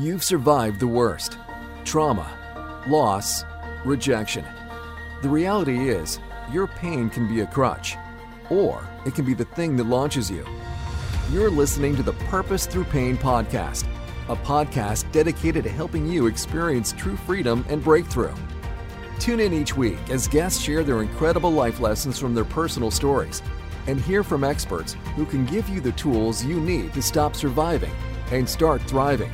You've survived the worst trauma, loss, rejection. The reality is, your pain can be a crutch, or it can be the thing that launches you. You're listening to the Purpose Through Pain podcast, a podcast dedicated to helping you experience true freedom and breakthrough. Tune in each week as guests share their incredible life lessons from their personal stories and hear from experts who can give you the tools you need to stop surviving and start thriving.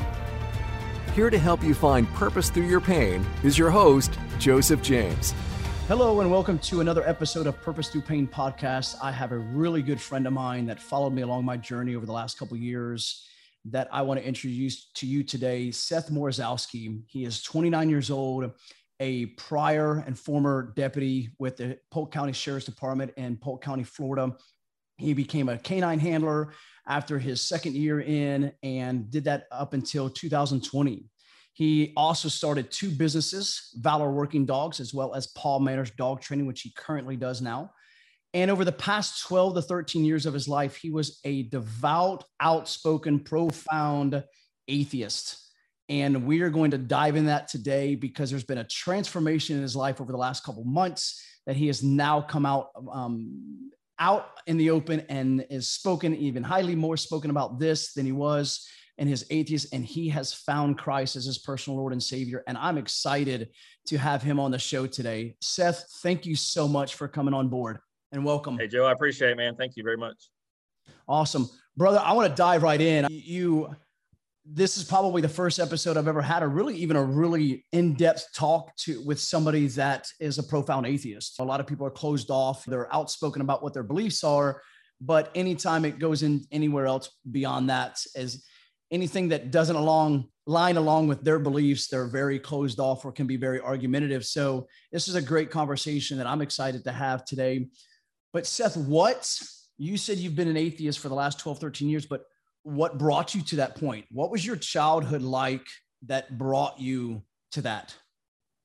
Here to help you find purpose through your pain is your host, Joseph James. Hello, and welcome to another episode of Purpose Through Pain podcast. I have a really good friend of mine that followed me along my journey over the last couple years that I want to introduce to you today, Seth Morozowski. He is 29 years old, a prior and former deputy with the Polk County Sheriff's Department in Polk County, Florida. He became a canine handler after his second year in and did that up until 2020. He also started two businesses, Valor Working Dogs, as well as Paul Manners Dog Training, which he currently does now. And over the past 12 to 13 years of his life, he was a devout, outspoken, profound atheist. And we are going to dive in that today because there's been a transformation in his life over the last couple months that he has now come out um, out in the open and is spoken even highly more spoken about this than he was in his atheist and he has found christ as his personal lord and savior. And i'm excited to have him on the show today. Seth thank you so much for coming on board and welcome. Hey joe i appreciate it man. Thank you very much. Awesome. Brother i want to dive right in. You this is probably the first episode I've ever had, or really even a really in-depth talk to with somebody that is a profound atheist. A lot of people are closed off; they're outspoken about what their beliefs are, but anytime it goes in anywhere else beyond that, as anything that doesn't along line along with their beliefs, they're very closed off or can be very argumentative. So this is a great conversation that I'm excited to have today. But Seth, what you said you've been an atheist for the last 12, 13 years, but what brought you to that point? What was your childhood like that brought you to that?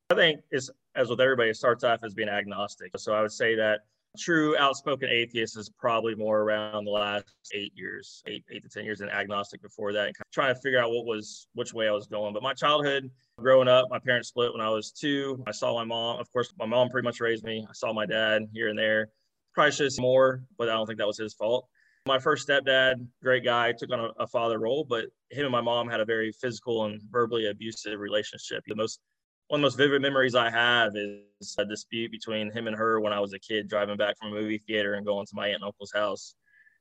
I think is as with everybody, it starts off as being agnostic. So I would say that true outspoken atheist is probably more around the last eight years, eight eight to ten years, and agnostic before that, and kind of trying to figure out what was which way I was going. But my childhood, growing up, my parents split when I was two. I saw my mom. Of course, my mom pretty much raised me. I saw my dad here and there. Probably should more, but I don't think that was his fault. My first stepdad, great guy, took on a, a, father role, but him and my mom had a very physical and verbally abusive relationship. The most one of the most vivid memories I have is a dispute between him and her when I was a kid driving back from a movie theater and going to my aunt and uncle's house.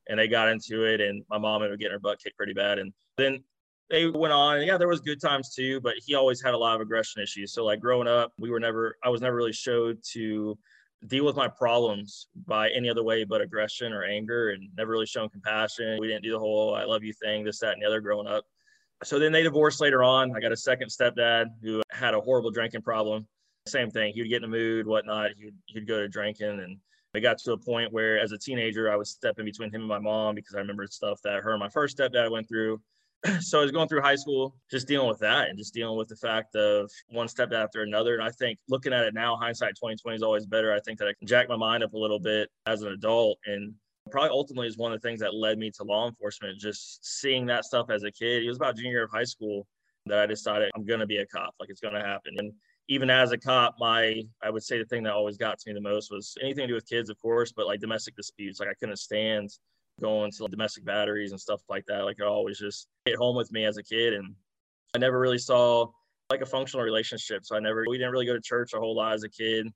And they got into it, and my mom ended up getting her butt kicked pretty bad. And then they went on. Yeah, there was good times too, but he always had a lot of aggression issues. So like growing up, we were never, I was never really showed to deal with my problems by any other way but aggression or anger and never really shown compassion. We didn't do the whole I love you thing, this, that, and the other growing up. So then they divorced later on. I got a second stepdad who had a horrible drinking problem. Same thing. He would get in the mood, whatnot. He'd, he'd go to drinking. And it got to a point where as a teenager, I was stepping between him and my mom because I remember stuff that her and my first stepdad went through. so I was going through high school, just dealing with that and just dealing with the fact of one step after another. And I think looking at it now, hindsight 2020 is always better. I think that I can jack my mind up a little bit as an adult and probably ultimately is one of the things that led me to law enforcement. Just seeing that stuff as a kid. It was about junior year of high school that I decided I'm going to be a cop. Like it's going to happen. And even as a cop, my I would say the thing that always got to me the most was anything to do with kids, of course, but like domestic disputes. Like I couldn't stand going to domestic batteries and stuff like that. Like it always just hit home with me as a kid. And I never really saw like a functional relationship. So I never, we didn't really go to church a whole lot as a kid.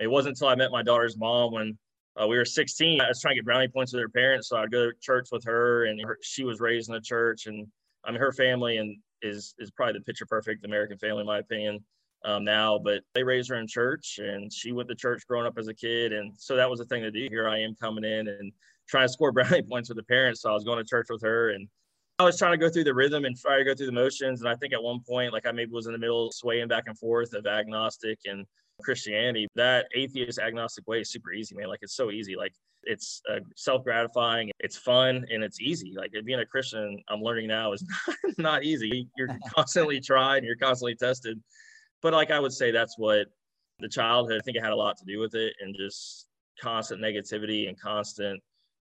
It wasn't until I met my daughter's mom when uh, we were 16. I was trying to get brownie points with her parents. So I'd go to church with her and her, she was raised in a church and I mean, her family and is, is probably the picture perfect American family, in my opinion. Um, now, but they raised her in church and she went to church growing up as a kid. And so that was the thing to do. Here I am coming in and trying to score brownie points with the parents. So I was going to church with her and I was trying to go through the rhythm and try to go through the motions. And I think at one point, like I maybe was in the middle swaying back and forth of agnostic and Christianity. That atheist agnostic way is super easy, man. Like it's so easy. Like it's uh, self gratifying, it's fun, and it's easy. Like being a Christian, I'm learning now is not, not easy. You're constantly tried, you're constantly tested. But like I would say, that's what the childhood, I think it had a lot to do with it and just constant negativity and constant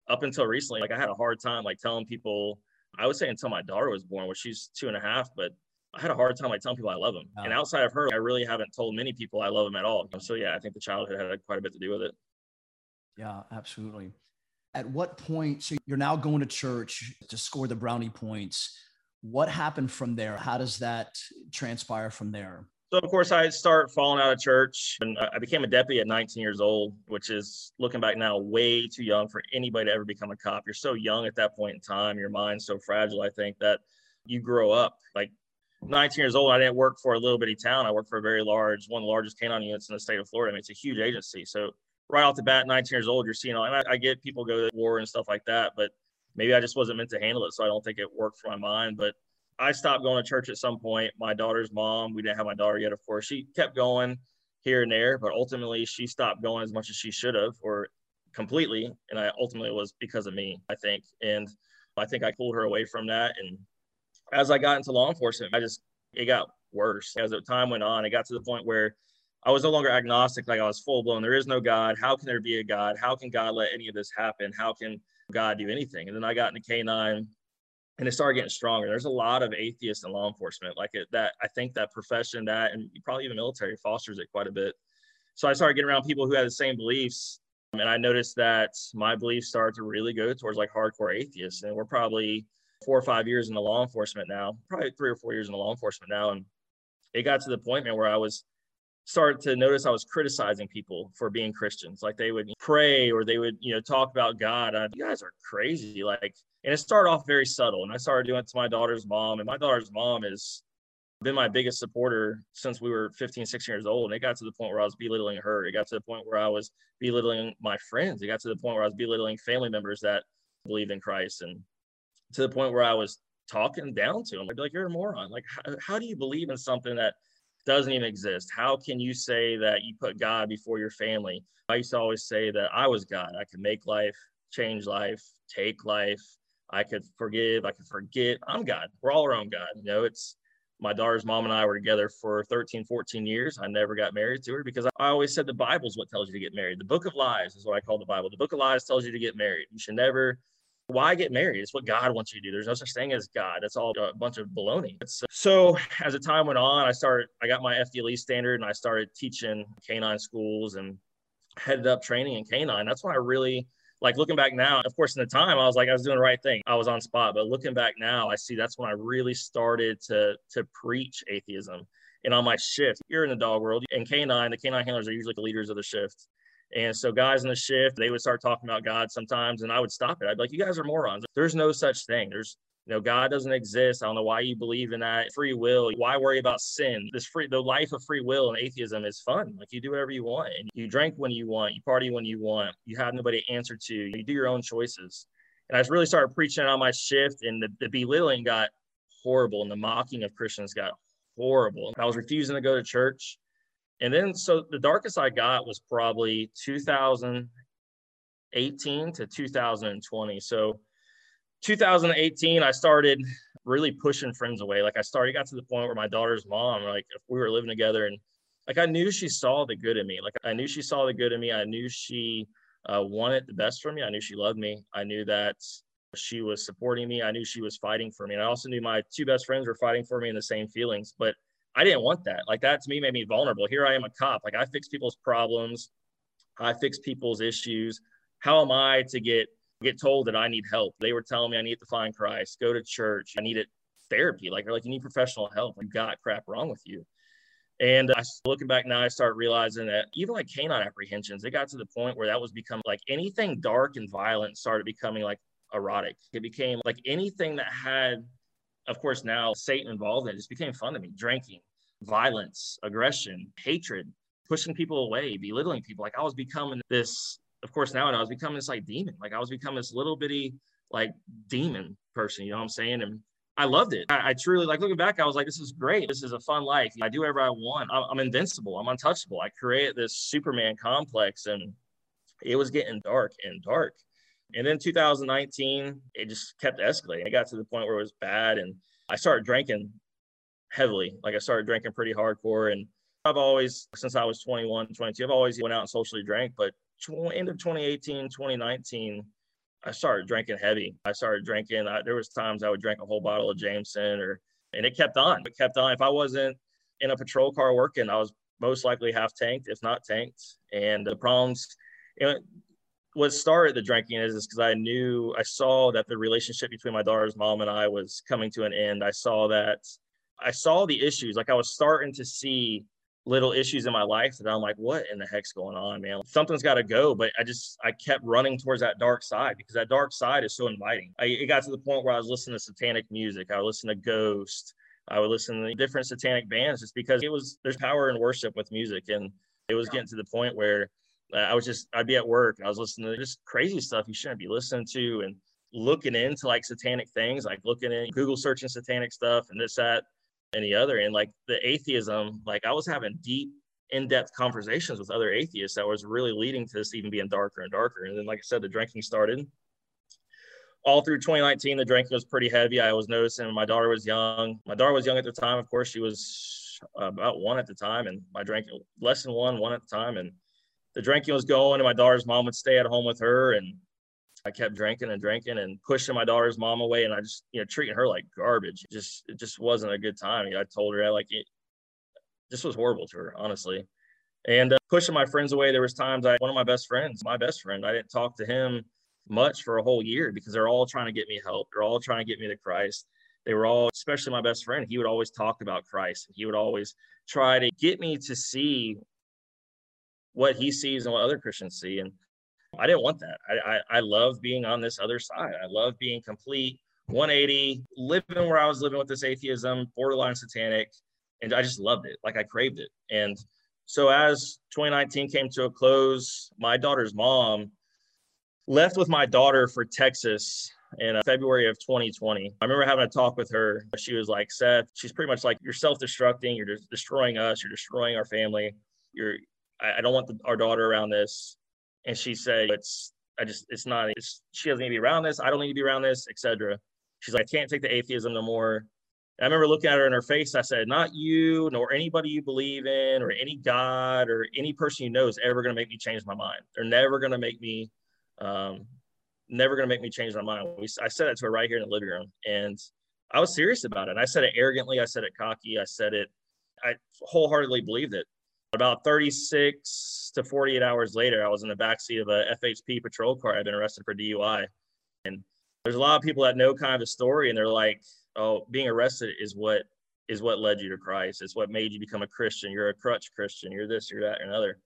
up until recently, like I had a hard time like telling people. I would say until my daughter was born, which she's two and a half, but I had a hard time like telling people I love them. And outside of her, I really haven't told many people I love them at all. So yeah, I think the childhood had quite a bit to do with it. Yeah, absolutely. At what point, so you're now going to church to score the brownie points. What happened from there? How does that transpire from there? So of course I start falling out of church and I became a deputy at 19 years old, which is looking back now way too young for anybody to ever become a cop. You're so young at that point in time, your mind's so fragile. I think that you grow up like 19 years old. I didn't work for a little bitty town. I worked for a very large, one of the largest canine units in the state of Florida. I mean, it's a huge agency. So right off the bat, 19 years old, you're seeing all, and I, I get people go to war and stuff like that, but maybe I just wasn't meant to handle it. So I don't think it worked for my mind. But I stopped going to church at some point. My daughter's mom, we didn't have my daughter yet, of course. She kept going here and there, but ultimately she stopped going as much as she should have or completely. And I ultimately was because of me, I think. And I think I pulled her away from that. And as I got into law enforcement, I just, it got worse. As the time went on, it got to the point where I was no longer agnostic, like I was full blown. There is no God. How can there be a God? How can God let any of this happen? How can God do anything? And then I got into K9 and it started getting stronger. There's a lot of atheists in law enforcement, like it, that. I think that profession, that, and probably even military, fosters it quite a bit. So I started getting around people who had the same beliefs, and I noticed that my beliefs started to really go towards like hardcore atheists. And we're probably four or five years in the law enforcement now, probably three or four years in the law enforcement now, and it got to the point, man, where I was started to notice I was criticizing people for being Christians. Like they would pray or they would, you know, talk about God. I, you guys are crazy. Like, and it started off very subtle. And I started doing it to my daughter's mom. And my daughter's mom has been my biggest supporter since we were 15, 16 years old. And it got to the point where I was belittling her. It got to the point where I was belittling my friends. It got to the point where I was belittling family members that believed in Christ. And to the point where I was talking down to them. I'd be like, you're a moron. Like, how, how do you believe in something that doesn't even exist. How can you say that you put God before your family? I used to always say that I was God. I could make life, change life, take life. I could forgive. I could forget. I'm God. We're all our own God. You know, it's my daughter's mom and I were together for 13, 14 years. I never got married to her because I always said the Bible's what tells you to get married. The book of lies is what I call the Bible. The book of lies tells you to get married. You should never why get married? It's what God wants you to do. There's no such thing as God. That's all a bunch of baloney. Uh, so as the time went on, I started, I got my FDLE standard and I started teaching canine schools and headed up training in canine. That's when I really like looking back now, of course, in the time I was like, I was doing the right thing. I was on spot, but looking back now, I see that's when I really started to, to preach atheism. And on my shift, you're in the dog world and canine, the canine handlers are usually the leaders of the shift. And so guys in the shift, they would start talking about God sometimes, and I would stop it. I'd be like, you guys are morons. There's no such thing. There's you know, God doesn't exist. I don't know why you believe in that free will. Why worry about sin? This free, the life of free will and atheism is fun. Like you do whatever you want, and you drink when you want, you party when you want. You have nobody to answer to. You do your own choices. And I really started preaching on my shift, and the, the belittling got horrible, and the mocking of Christians got horrible. I was refusing to go to church. And then, so the darkest I got was probably 2018 to 2020. So, 2018, I started really pushing friends away. Like, I started, got to the point where my daughter's mom, like, if we were living together, and like, I knew she saw the good in me. Like, I knew she saw the good in me. I knew she uh, wanted the best for me. I knew she loved me. I knew that she was supporting me. I knew she was fighting for me. And I also knew my two best friends were fighting for me in the same feelings. But I didn't want that. Like that to me made me vulnerable. Here I am a cop. Like I fix people's problems. I fix people's issues. How am I to get get told that I need help? They were telling me I need to find Christ, go to church. I needed therapy. Like they're like, you need professional help. You got crap wrong with you. And I looking back now, I start realizing that even like canine apprehensions, it got to the point where that was become like anything dark and violent started becoming like erotic. It became like anything that had of course, now Satan involved in it just became fun to me. Drinking, violence, aggression, hatred, pushing people away, belittling people. Like I was becoming this, of course, now and I was becoming this like demon. Like I was becoming this little bitty like demon person, you know what I'm saying? And I loved it. I, I, truly like looking back. I was like, this is great. This is a fun life. I do whatever I want. I'm, I'm invincible. I'm untouchable. I created this Superman complex, and it was getting dark and dark. And then 2019, it just kept escalating. It got to the point where it was bad. And I started drinking heavily. Like I started drinking pretty hardcore. And I've always, since I was 21, 22, I've always went out and socially drank. But end of 2018, 2019, I started drinking heavy. I started drinking. I, there was times I would drink a whole bottle of Jameson or And it kept on. It kept on. If I wasn't in a patrol car working, I was most likely half tanked, if not tanked. And the problems, you know, what started the drinking is because I knew I saw that the relationship between my daughter's mom and I was coming to an end. I saw that I saw the issues. Like I was starting to see little issues in my life that I'm like, what in the heck's going on, man? Something's got to go. But I just, I kept running towards that dark side because that dark side is so inviting. I, it got to the point where I was listening to satanic music. I would listen to Ghost. I would listen to different satanic bands just because it was, there's power in worship with music. And it was getting to the point where uh, I was just, I'd be at work and I was listening to just crazy stuff you shouldn't be listening to and looking into like satanic things, like looking in Google searching satanic stuff and this, that, the other. And like the atheism, like I was having deep, in depth conversations with other atheists that was really leading to this even being darker and darker. And then, like I said, the drinking started. All through 2019, the drinking was pretty heavy. I was noticing my daughter was young. My daughter was young at the time. Of course, she was uh, about one at the time, and my drinking less than one, one at the time. And the drinking was going, and my daughter's mom would stay at home with her, and I kept drinking and drinking and pushing my daughter's mom away, and I just you know treating her like garbage. It just it just wasn't a good time. I told her I like it. This was horrible to her, honestly. And uh, pushing my friends away. There was times I one of my best friends, my best friend, I didn't talk to him much for a whole year because they're all trying to get me help. They're all trying to get me to Christ. They were all, especially my best friend, he would always talk about Christ. He would always try to get me to see what he sees and what other Christians see. And I didn't want that. I, I, I love being on this other side. I love being complete 180, living where I was living with this atheism, borderline satanic, and I just loved it. Like I craved it. And so as 2019 came to a close, my daughter's mom left with my daughter for Texas in uh, February of 2020. I remember having a talk with her. She was like, Seth, she's pretty much like, you're self-destructing. You're just destroying us. You're destroying our family. You're I, I don't want the, our daughter around this. And she said, it's, I just, it's not, it's, she doesn't need to be around this. I don't need to be around this, etc. She's like, I can't take the atheism no more. I remember looking at her in her face. I said, not you, nor anybody you believe in, or any God, or any person you know is ever going to make me change my mind. They're never going to make me, um, never going to make me change my mind. We, I said that to her right here in the living room. And I was serious about it. And I said it arrogantly. I said it cocky. I said it, I wholeheartedly believed it. About 36 to 48 hours later, I was in the backseat of a FHP patrol car. I'd been arrested for DUI. And there's a lot of people that know kind of the story and they're like, oh, being arrested is what is what led you to Christ. It's what made you become a Christian. You're a crutch Christian. You're this, you're that, another.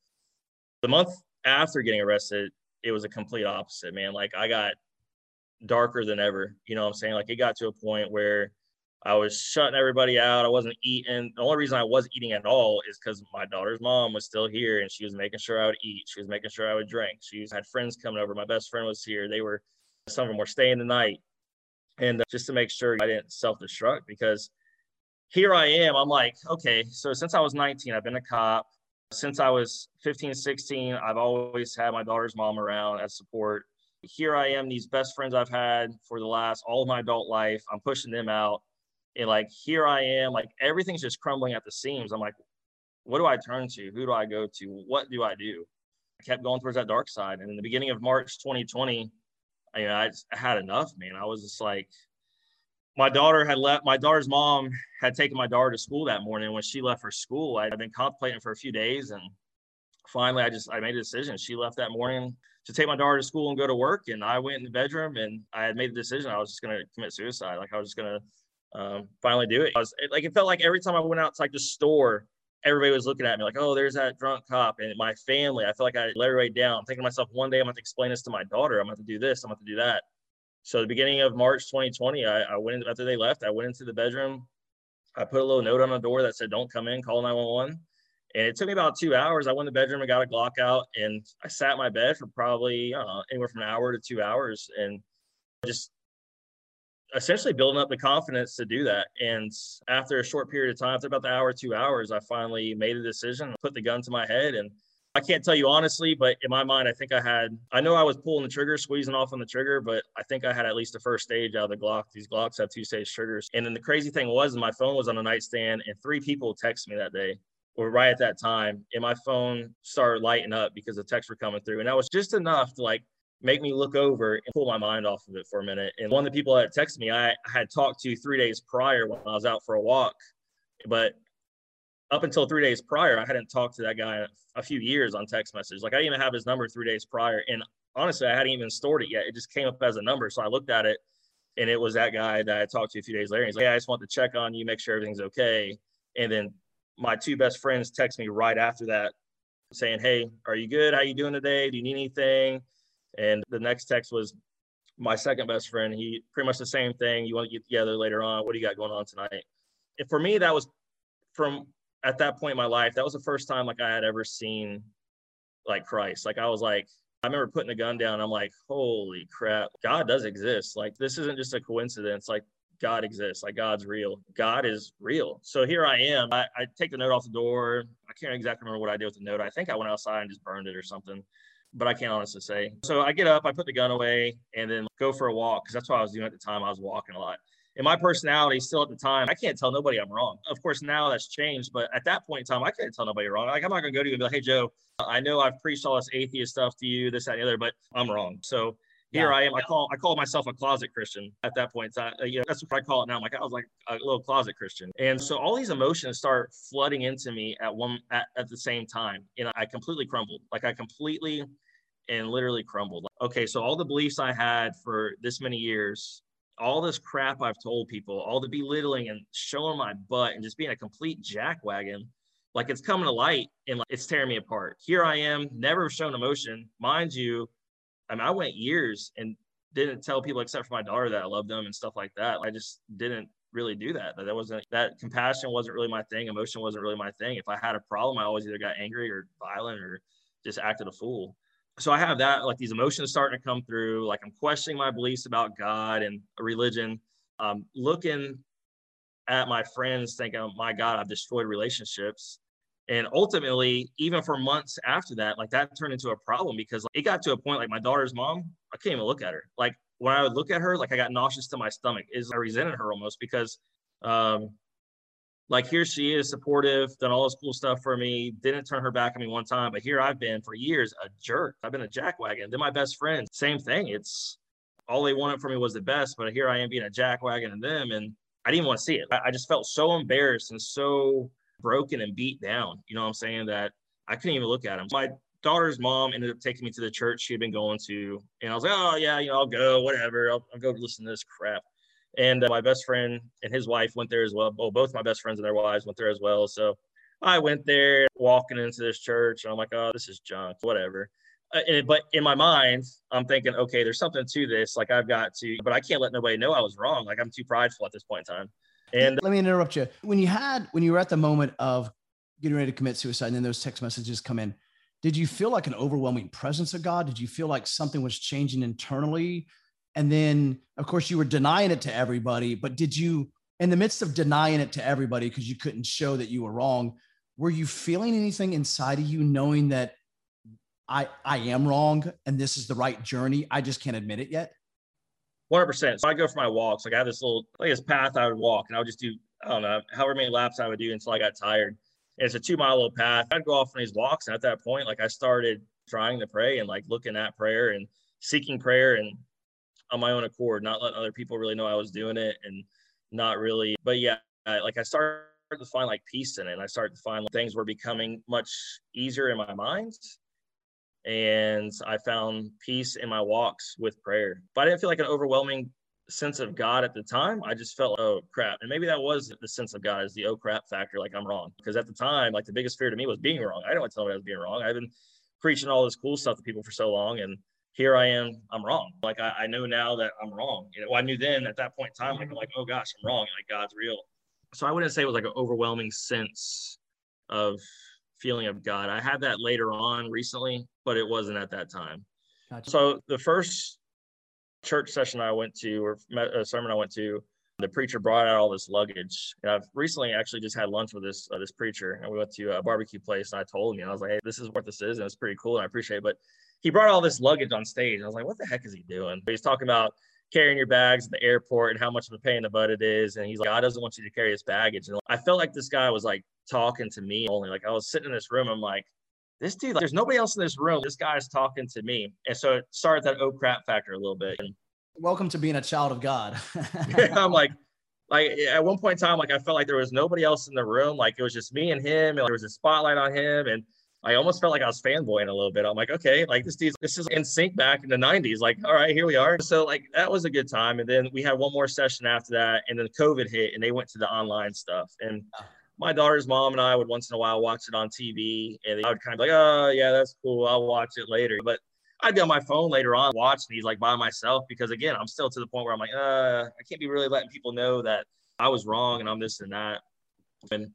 The month after getting arrested, it was a complete opposite, man. Like I got darker than ever. You know what I'm saying? Like it got to a point where I was shutting everybody out. I wasn't eating. The only reason I wasn't eating at all is because my daughter's mom was still here and she was making sure I would eat. She was making sure I would drink. She had friends coming over. My best friend was here. They were, some of them were staying the night. And uh, just to make sure I didn't self destruct because here I am. I'm like, okay, so since I was 19, I've been a cop. Since I was 15, 16, I've always had my daughter's mom around as support. Here I am, these best friends I've had for the last all of my adult life. I'm pushing them out like here I am, like everything's just crumbling at the seams. I'm like, what do I turn to? Who do I go to? What do I do? I kept going towards that dark side. And in the beginning of March 2020, I, you know, I, I had enough, man. I was just like, my daughter had left. My daughter's mom had taken my daughter to school that morning. When she left for school, I'd been contemplating for a few days, and finally, I just I made a decision. She left that morning to take my daughter to school and go to work, and I went in the bedroom and I had made the decision I was just going to commit suicide. Like I was just going to um, finally do it. Was it, like, it felt like every time I went out to like the store, everybody was looking at me like, oh, there's that drunk cop. And my family, I felt like I let everybody down. I'm thinking to myself, one day I'm going to explain this to my daughter. I'm going to do this. I'm going to do that. So the beginning of March 2020, I, I went in, after they left, I went into the bedroom. I put a little note on the door that said, don't come in, call 911. And it took me about two hours. I went to the bedroom and got a Glock out and I sat in my bed for probably anywhere from an hour to two hours and just essentially building up the confidence to do that. And after a short period of time, after about the hour, two hours, I finally made a decision, put the gun to my head. And I can't tell you honestly, but in my mind, I think I had, I know I was pulling the trigger, squeezing off on the trigger, but I think I had at least the first stage out of the Glock. These Glocks have two stage triggers. And then the crazy thing was, my phone was on a nightstand and three people texted me that day or right at that time. And my phone started lighting up because the texts were coming through. And that was just enough to like make me look over and pull my mind off of it for a minute. And one of the people that texted me, I had talked to three days prior when I was out for a walk, but up until three days prior, I hadn't talked to that guy a few years on text message. Like I didn't even have his number three days prior. And honestly, I hadn't even stored it yet. It just came up as a number. So I looked at it and it was that guy that I talked to a few days later. He's like, Hey, I just want to check on you, make sure everything's okay. And then my two best friends text me right after that saying, Hey, are you good? How you doing today? Do you need anything? And the next text was my second best friend. He pretty much the same thing. You want to get together later on. What do you got going on tonight? And for me, that was from at that point in my life, that was the first time like I had ever seen like Christ. Like I was like, I remember putting the gun down. I'm like, holy crap, God does exist. Like this isn't just a coincidence. Like God exists. Like God's real. God is real. So here I am. I, I take the note off the door. I can't exactly remember what I did with the note. I think I went outside and just burned it or something, but I can't honestly say. So I get up, I put the gun away, and then go for a walk because that's what I was doing at the time. I was walking a lot and my personality still at the time, I can't tell nobody I'm wrong. Of course, now that's changed, but at that point in time, I couldn't tell nobody wrong. Like, I'm not going to go to you and be like, hey, Joe, I know I've preached all this atheist stuff to you, this, that, and the other, but I'm wrong. So here yeah. I am. I call I call myself a closet Christian at that point. So, uh, you know, that's what I call it now. I'm like I was like a little closet Christian, and so all these emotions start flooding into me at one at, at the same time, and I completely crumbled. Like I completely and literally crumbled. Okay, so all the beliefs I had for this many years all this crap I've told people, all the belittling and showing my butt and just being a complete jackwagon, like it's coming to light and like it's tearing me apart. Here I am, never shown emotion. Mind you, I mean, I went years and didn't tell people except for my daughter that I loved them and stuff like that. I just didn't really do that. That wasn't that compassion wasn't really my thing. Emotion wasn't really my thing. If I had a problem, I always either got angry or violent or just acted a fool so I have that, like these emotions starting to come through. Like I'm questioning my beliefs about God and religion. Um, looking at my friends, thinking, oh, "My God, I've destroyed relationships." And ultimately, even for months after that, like that turned into a problem because like, it got to a point like my daughter's mom, I can't even look at her. Like when I would look at her, like I got nauseous to my stomach. Is I resented her almost because um, like here she is supportive, done all this cool stuff for me, didn't turn her back on me one time. But here I've been for years a jerk. I've been a jackwagon. Then my best friend, same thing. It's all they wanted for me was the best, but here I am being a jackwagon to them, and I didn't want to see it. I, just felt so embarrassed and so broken and beat down. You know what I'm saying? That I couldn't even look at him. My daughter's mom ended up taking me to the church she had been going to, and I was like, oh yeah, you know, I'll go, whatever. I'll, I'll go listen to this crap. And uh, my best friend and his wife went there as well. Well, both my best friends and their wives went there as well. So I went there walking into this church and I'm like, oh, this is junk, whatever. Uh, and, but in my mind, I'm thinking, okay, there's something to this. Like I've got to, but I can't let nobody know I was wrong. Like I'm too prideful at this point in time. And let me interrupt you. When you had, when you were at the moment of getting ready to commit suicide and then those text messages come in, did you feel like an overwhelming presence of God? Did you feel like something was changing internally? And then, of course, you were denying it to everybody. But did you, in the midst of denying it to everybody because you couldn't show that you were wrong, were you feeling anything inside of you knowing that I I am wrong and this is the right journey? I just can't admit it yet. 100%. So I go for my walks. Like I have this little, like this path I would walk and I would just do, I don't know, however many laps I would do until I got tired. And it's a two mile little path. I'd go off on these walks. And at that point, like I started trying to pray and like looking at prayer and seeking prayer and on my own accord, not letting other people really know I was doing it and not really. But yeah, I, like I started to find like peace in it. And I started to find like, things were becoming much easier in my mind. And I found peace in my walks with prayer. But I didn't feel like an overwhelming sense of God at the time. I just felt, oh crap. And maybe that was the sense of God is the oh crap factor. Like I'm wrong. Because at the time, like the biggest fear to me was being wrong. I didn't want to tell me I was being wrong. I've been preaching all this cool stuff to people for so long. And here I am, I'm wrong. Like I, I know now that I'm wrong. You know, I knew then at that point in time, like I'm like, oh gosh, I'm wrong. Like God's real. So I wouldn't say it was like an overwhelming sense of feeling of God. I had that later on recently, but it wasn't at that time. Gotcha. So the first church session I went to or a uh, sermon I went to, the preacher brought out all this luggage. And I've recently actually just had lunch with this uh, this preacher, and we went to a barbecue place. And I told him, you know, I was like, "Hey, this is what this is, and it's pretty cool, and I appreciate it." But he brought all this luggage on stage. I was like, what the heck is he doing? But he's talking about carrying your bags at the airport and how much of a pain in the butt it is. And he's like, God doesn't want you to carry his baggage. And I felt like this guy was like talking to me only. Like I was sitting in this room. I'm like, this dude, like, there's nobody else in this room. This guy's talking to me. And so it started that oh crap factor a little bit. And welcome to being a child of God. I'm like, like at one point in time, like I felt like there was nobody else in the room. Like it was just me and him, and there was a spotlight on him. And I almost felt like I was fanboying a little bit. I'm like, okay, like this dude's this is NSYNC back in the 90s. Like, all right, here we are. So like that was a good time. And then we had one more session after that, and then COVID hit and they went to the online stuff. And my daughter's mom and I would once in a while watch it on TV, and I would kind of like, oh yeah, that's cool. I'll watch it later. But I'd be on my phone later on watching these like by myself because again, I'm still to the point where I'm like, uh, I can't be really letting people know that I was wrong and I'm this and that. And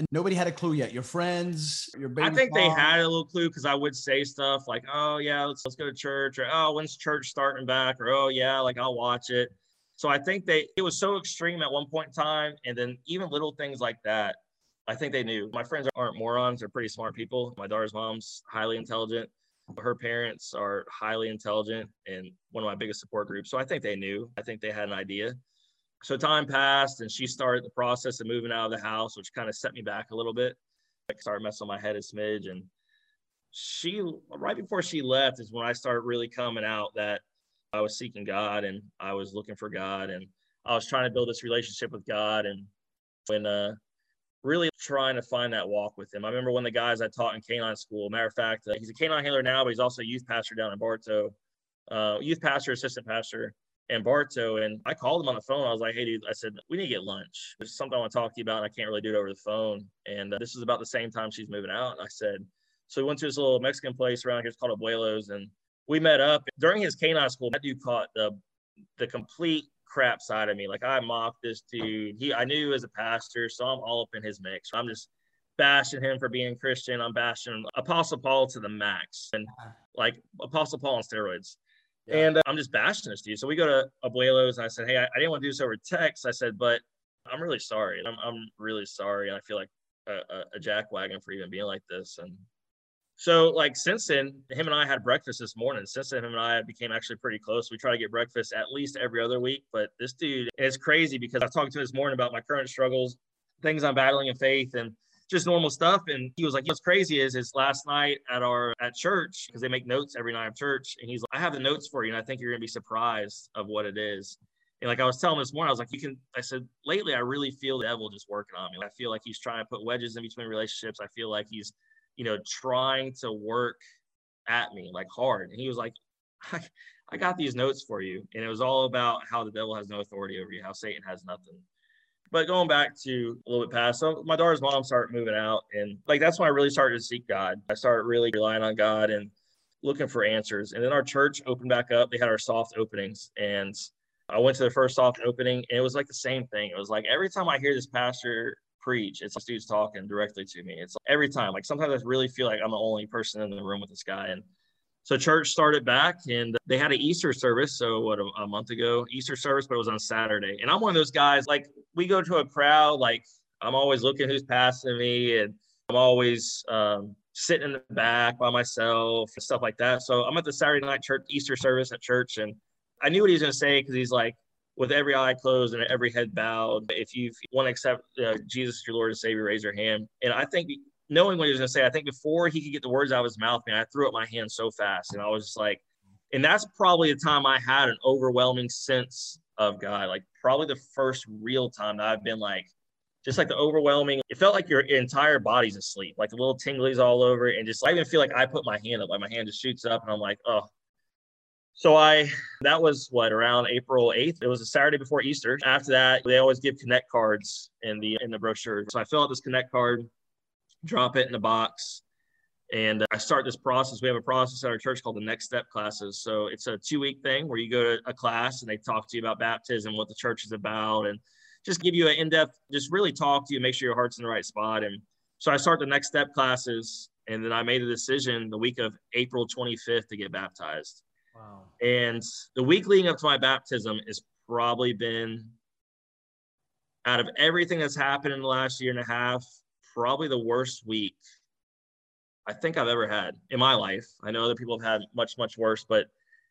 and nobody had a clue yet. Your friends, your baby. I think mom. they had a little clue because I would say stuff like, "Oh yeah, let's let's go to church," or "Oh, when's church starting back?" or "Oh yeah, like I'll watch it." So I think they it was so extreme at one point in time, and then even little things like that I think they knew. My friends aren't morons. They're pretty smart people. My daughter's mom's highly intelligent. Her parents are highly intelligent and one of my biggest support groups. So I think they knew. I think they had an idea. So time passed and she started the process of moving out of the house, which kind of set me back a little bit. I started messing my head a smidge. And she, right before she left, is when I started really coming out that I was seeking God and I was looking for God and I was trying to build this relationship with God. And when uh, really trying to find that walk with him. I remember one of the guys I taught in canine school. Matter of fact, uh, he's a canine handler now, but he's also a youth pastor down in Bartow, uh, youth pastor, assistant pastor in Bartow. And I called him on the phone. I was like, hey, dude, I said, we need to get lunch. There's something I want to talk to you about, and I can't really do it over the phone. And uh, this is about the same time she's moving out. And I said, so we went to this little Mexican place around here. It's called Abuelos. And we met up during his canine school. That dude caught the, the complete crap side of me. Like I mocked this dude. He I knew he was a pastor, so I'm all up in his mix. I'm just bashing him for being Christian. I'm bashing Apostle Paul to the max, and uh-huh. like Apostle Paul on steroids. Yeah. And uh, I'm just bashing this dude. So we go to Abuelos, and I said, "Hey, I, I, didn't want to do this over text." I said, "But I'm really sorry. I'm, I'm really sorry, and I feel like a, a, a jackwagon for even being like this." And so like since then, him and I had breakfast this morning. Since then, him and I became actually pretty close. We try to get breakfast at least every other week. But this dude is crazy because I talked to him this morning about my current struggles, things I'm battling in faith, and just normal stuff. And he was like, "What's crazy is is last night at our at church because they make notes every night of church, and he's like, I have the notes for you, and I think you're gonna be surprised of what it is." And like I was telling this morning, I was like, "You can." I said, "Lately, I really feel the devil just working on me. I feel like he's trying to put wedges in between relationships. I feel like he's you know, trying to work at me like hard. And he was like, I, I got these notes for you. And it was all about how the devil has no authority over you, how Satan has nothing. But going back to a little bit past, so my daughter's mom started moving out. And like that's when I really started to seek God. I started really relying on God and looking for answers. And then our church opened back up. They had our soft openings. And I went to the first soft opening and it was like the same thing. It was like every time I hear this pastor preach. It's dudes talking directly to me. It's every time. Like sometimes I really feel like I'm the only person in the room with this guy. And so church started back and they had an Easter service. So what a, a month ago, Easter service, but it was on Saturday. And I'm one of those guys, like we go to a crowd, like I'm always looking who's passing me and I'm always um, sitting in the back by myself and stuff like that. So I'm at the Saturday night church Easter service at church and I knew what he was going to say because he's like, with every eye closed and every head bowed. If you want to accept uh, Jesus as your Lord and Savior, raise your hand. And I think knowing what he was going to say, I think before he could get the words out of his mouth, man, I threw up my hand so fast. And I was just like, and that's probably the time I had an overwhelming sense of God, like probably the first real time that I've been like, just like the overwhelming, it felt like your entire body's asleep, like the little tinglies all over. And just, I even feel like I put my hand up, like my hand just shoots up and I'm like, oh, so I, that was what around April 8th. It was a Saturday before Easter. After that, they always give connect cards in the in the brochure. So I fill out this connect card, drop it in the box, and uh, I start this process. We have a process at our church called the Next Step classes. So it's a two week thing where you go to a class and they talk to you about baptism, what the church is about, and just give you an in depth, just really talk to you, make sure your heart's in the right spot. And so I start the Next Step classes, and then I made a decision the week of April 25th to get baptized. Wow. And the week leading up to my baptism has probably been out of everything that's happened in the last year and a half, probably the worst week I think I've ever had in my life. I know other people have had much, much worse, but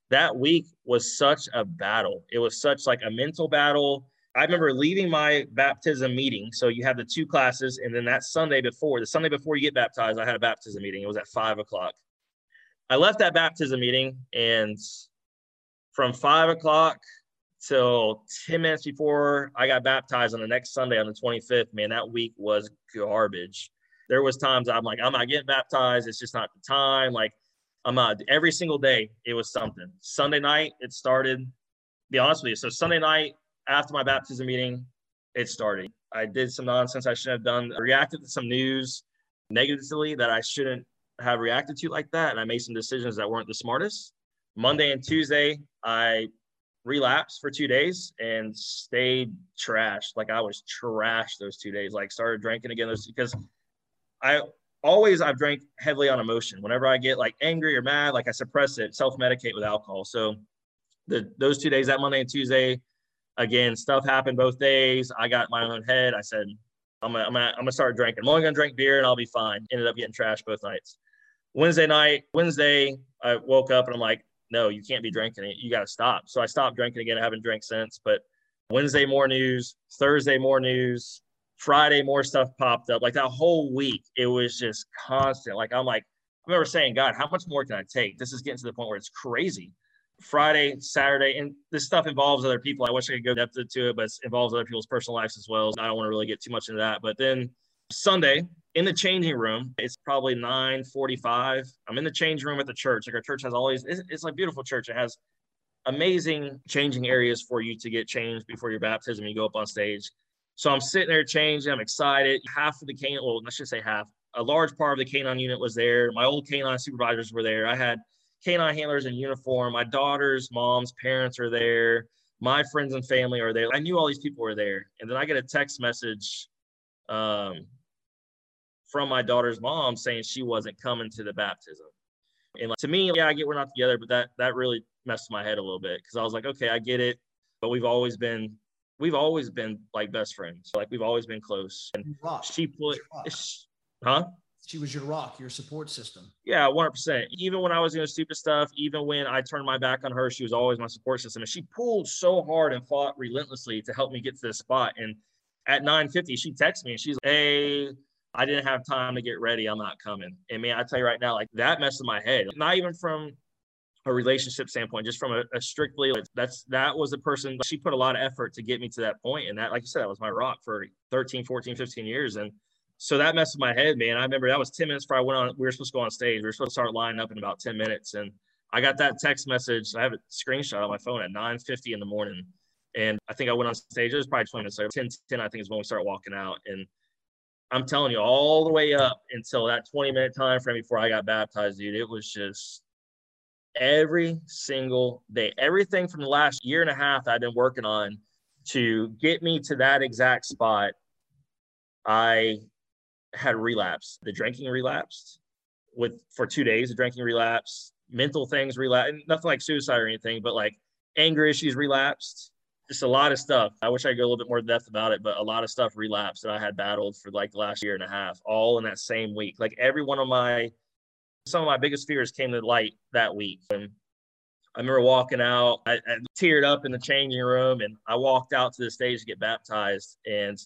that week was such a battle. It was such like a mental battle. I remember leaving my baptism meeting. So you have the two classes, and then that Sunday before, the Sunday before you get baptized, I had a baptism meeting. It was at five o'clock. I left that baptism meeting, and from five o'clock till 10 minutes before I got baptized on the next Sunday on the 25th, man, that week was garbage. There was times I'm like, I'm not getting baptized. It's just not the time. Like, I'm not every single day. It was something. Sunday night, it started. Be honest with you. So Sunday night after my baptism meeting, it started. I did some nonsense I shouldn't have done. I reacted to some news negatively that I shouldn't have reacted to like that, and I made some decisions that weren't the smartest. Monday and Tuesday, I relapsed for two days and stayed trashed. Like I was trashed those two days. Like started drinking again those because I always I've drank heavily on emotion. Whenever I get like angry or mad, like I suppress it, self-medicate with alcohol. So the those two days, that Monday and Tuesday, again, stuff happened both days. I got my own head. I said, I'm gonna, I'm gonna, I'm gonna start drinking. I'm only gonna drink beer and I'll be fine. Ended up getting trashed both nights. Wednesday night, Wednesday, I woke up and I'm like, no, you can't be drinking it. You got to stop. So I stopped drinking again. I haven't drank since. But Wednesday, more news. Thursday, more news. Friday, more stuff popped up. Like that whole week, it was just constant. Like I'm like, I remember saying, God, how much more can I take? This is getting to the point where it's crazy. Friday, Saturday, and this stuff involves other people. I wish I could go depth into it, but it involves other people's personal lives as well. I don't want to really get too much into that. But then Sunday in the changing room, it's probably 9:45. I'm in the changing room at the church. Like our church has always, it's, it's like beautiful church. It has amazing changing areas for you to get changed before your baptism. You go up on stage. So I'm sitting there changing. I'm excited. Half of the canine, well, let's just say half. A large part of the canine unit was there. My old canine supervisors were there. I had canine handlers in uniform. My daughter's mom's parents are there. My friends and family are there. I knew all these people were there. And then I get a text message um, from my daughter's mom saying she wasn't coming to the baptism. And like, to me, yeah, I get we're not together, but that that really messed my head a little bit because I was like, okay, I get it, but we've always been we've always been like best friends. Like we've always been close. And she put, huh? She was your rock, your support system. Yeah, 100%. Even when I was doing stupid stuff, even when I turned my back on her, she was always my support system. And she pulled so hard and fought relentlessly to help me get to this spot. And at 9:50, she texts me and she's like, "Hey, I didn't have time to get ready. I'm not coming." And man, I tell you right now, like that messed with my head. Not even from a relationship standpoint, just from a, a strictly that's that was the person she put a lot of effort to get me to that point. And that, like you said, that was my rock for 13, 14, 15 years. And so that messed with my head, man. I remember that was 10 minutes before I went on. We were supposed to go on stage. We were supposed to start lining up in about 10 minutes. And I got that text message. I have a screenshot on my phone at 9:50 in the morning. And I think I went on stage. It was probably 20 minutes later. 10, 10, I think is when we started walking out. And I'm telling you, all the way up until that 20 minute time frame before I got baptized, dude, it was just every single day. Everything from the last year and a half I've been working on to get me to that exact spot, I had relapse. The drinking relapsed with for two days, the drinking relapse, mental things relapsed, nothing like suicide or anything, but like anger issues relapsed just a lot of stuff. I wish I could go a little bit more depth about it, but a lot of stuff relapsed that I had battled for like the last year and a half, all in that same week. Like every one of my, some of my biggest fears came to light that week. And I remember walking out, I, I teared up in the changing room, and I walked out to the stage to get baptized. And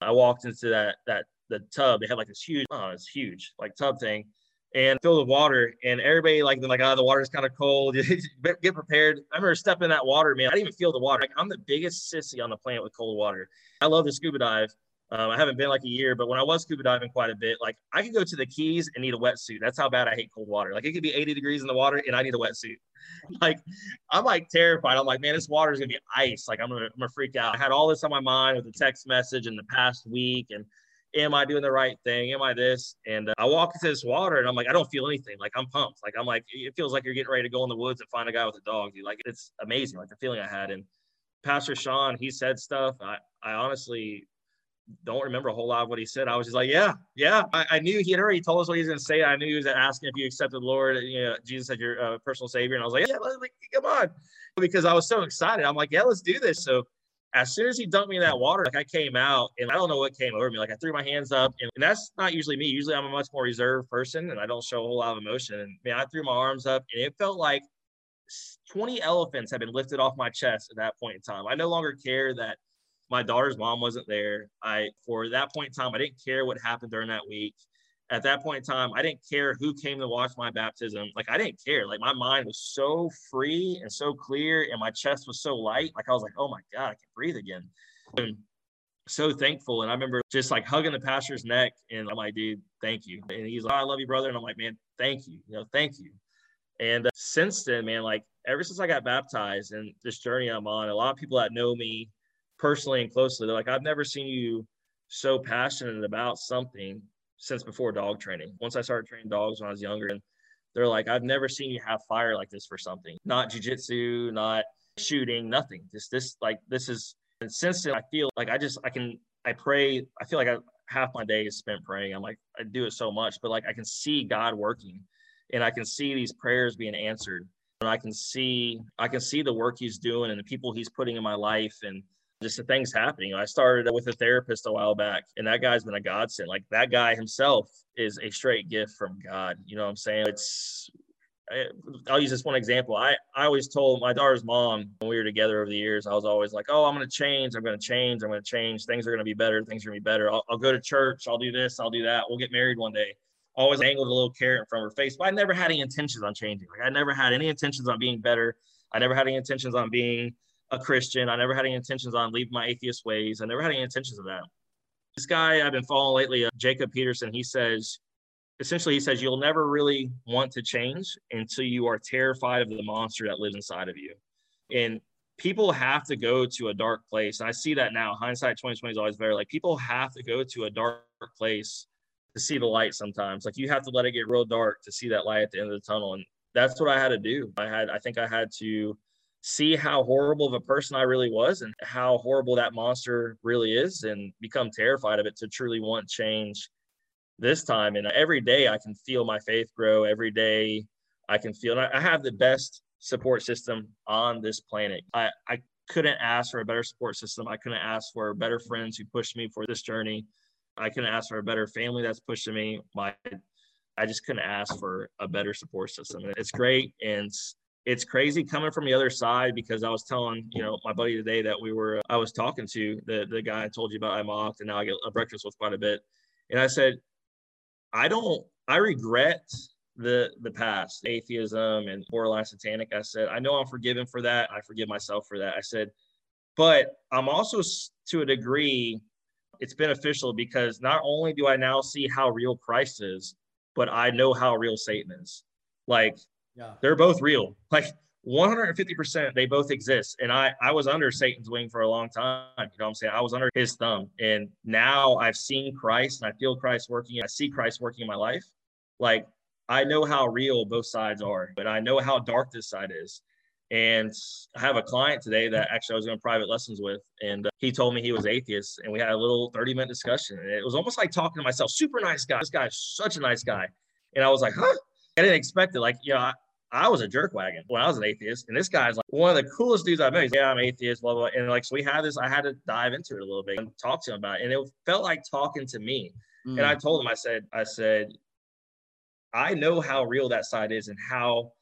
I walked into that that the tub. They had like this huge, oh, it's huge, like tub thing and filled with water. And everybody like, like, oh, the water's kind of cold. Get prepared. I remember stepping in that water, man. I didn't even feel the water. Like, I'm the biggest sissy on the planet with cold water. I love to scuba dive. Um, I haven't been like a year, but when I was scuba diving quite a bit, like I could go to the Keys and need a wetsuit. That's how bad I hate cold water. Like it could be 80 degrees in the water and I need a wetsuit. Like I'm like terrified. I'm like, man, this water is gonna be ice. Like I'm gonna, I'm gonna freak out. I had all this on my mind with the text message in the past week, and am I doing the right thing? Am I this? And uh, I walk into this water and I'm like, I don't feel anything. Like I'm pumped. Like I'm like, it feels like you're getting ready to go in the woods and find a guy with a dog. Dude. Like it's amazing. Like the feeling I had. And Pastor Sean, he said stuff. I, I honestly don't remember a whole lot of what he said. I was just like, yeah, yeah. I, I knew he had already told us what he was going to say. I knew he was asking if you accepted the Lord, you know, Jesus as your uh, personal savior. And I was like, yeah, like, come on. Because I was so excited. I'm like, yeah, let's do this. So as soon as he dumped me in that water, like I came out and I don't know what came over me. Like I threw my hands up, and, and, that's not usually me. Usually I'm a much more reserved person and I don't show a whole lot of emotion. And man, I threw my arms up and it felt like 20 elephants had been lifted off my chest at that point in time. I no longer care that My daughter's mom wasn't there. I, for that point in time, I didn't care what happened during that week. At that point in time, I didn't care who came to watch my baptism. Like, I didn't care. Like, my mind was so free and so clear, and my chest was so light. Like, I was like, oh my God, I can breathe again. And so thankful. And I remember just like hugging the pastor's neck, and I'm like, dude, thank you. And he's like, I love you, brother. And I'm like, man, thank you. You know, thank you. And uh, since then, man, like ever since I got baptized and this journey I'm on, a lot of people that know me personally and closely, they're like, I've never seen you so passionate about something since before dog training. Once I started training dogs when I was younger, and they're like, I've never seen you have fire like this for something. Not jujitsu, not shooting, nothing. Just this, like this is. And since then, I feel like I just I can I pray. I feel like I half my day is spent praying. I'm like I do it so much, but like I can see God working and I can see these prayers being answered. And I can see I can see the work he's doing and the people he's putting in my life and just the things happening. I started with a therapist a while back, and that guy's been a godsend. Like that guy himself is a straight gift from God. You know what I'm saying? It's I'll use this one example. I, I always told my daughter's mom when we were together over the years, I was always like, oh, I'm going to change. I'm going to change. I'm going to change. Things are going to be better. Things are going to be better. I'll, I'll, go to church. I'll do this. I'll do that. We'll get married one day always angled a little carrot in front of her face. But I never had any intentions on changing. Like I never had any intentions on being better. I never had any intentions on being a Christian. I never had any intentions on leaving my atheist ways. I never had any intentions of that. This guy I've been following lately, uh, Jacob Peterson, he says, essentially, he says, you'll never really want to change until you are terrified of the monster that lives inside of you. And people have to go to a dark place. And I see that now. Hindsight 2020 is always better. Like people have to go to a dark place to see the light sometimes. Like you have to let it get real dark to see that light at the end of the tunnel. And that's what I had to do. I had, I think I had to see how horrible of a person I really was and how horrible that monster really is and become terrified of it to truly want change this time. And every day I can feel my faith grow. Every day I can feel, I have the best support system on this planet. I, I couldn't ask for a better support system. I couldn't ask for better friends who pushed me for this journey. I couldn't ask for a better family that's pushing me. My, I just couldn't ask for a better support system. It's great and it's crazy coming from the other side because I was telling you know my buddy today that we were I was talking to the the guy I told you about I mocked and now I get a breakfast with quite a bit, and I said, I don't I regret the the past atheism and borderline satanic. I said I know I'm forgiven for that. I forgive myself for that. I said, but I'm also to a degree it's beneficial because not only do I now see how real Christ is, but I know how real Satan is. Like, they're both real. Like 150%, they both exist. And I, I was under Satan's wing for a long time. You know what I'm saying? I was under his thumb. And now I've seen Christ and I feel Christ working. I see Christ working in my life. Like, I know how real both sides are, but I know how dark this side is. And I have a client today that actually I was doing private lessons with, and uh, he told me he was atheist, and we had a little 30 minute discussion. And it was almost like talking to myself. Super nice guy. This guy is such a nice guy. And I was like, huh? I didn't expect it. Like, you know, I, I was a jerk wagon when I was an atheist, and this guy's like one of the coolest dudes I've met. He's, yeah, I'm atheist, blah, blah, blah. And like, so we had this, I had to dive into it a little bit and talk to him about it. And it felt like talking to me. Mm. And I told him, I said, I said, I know how real that side is and how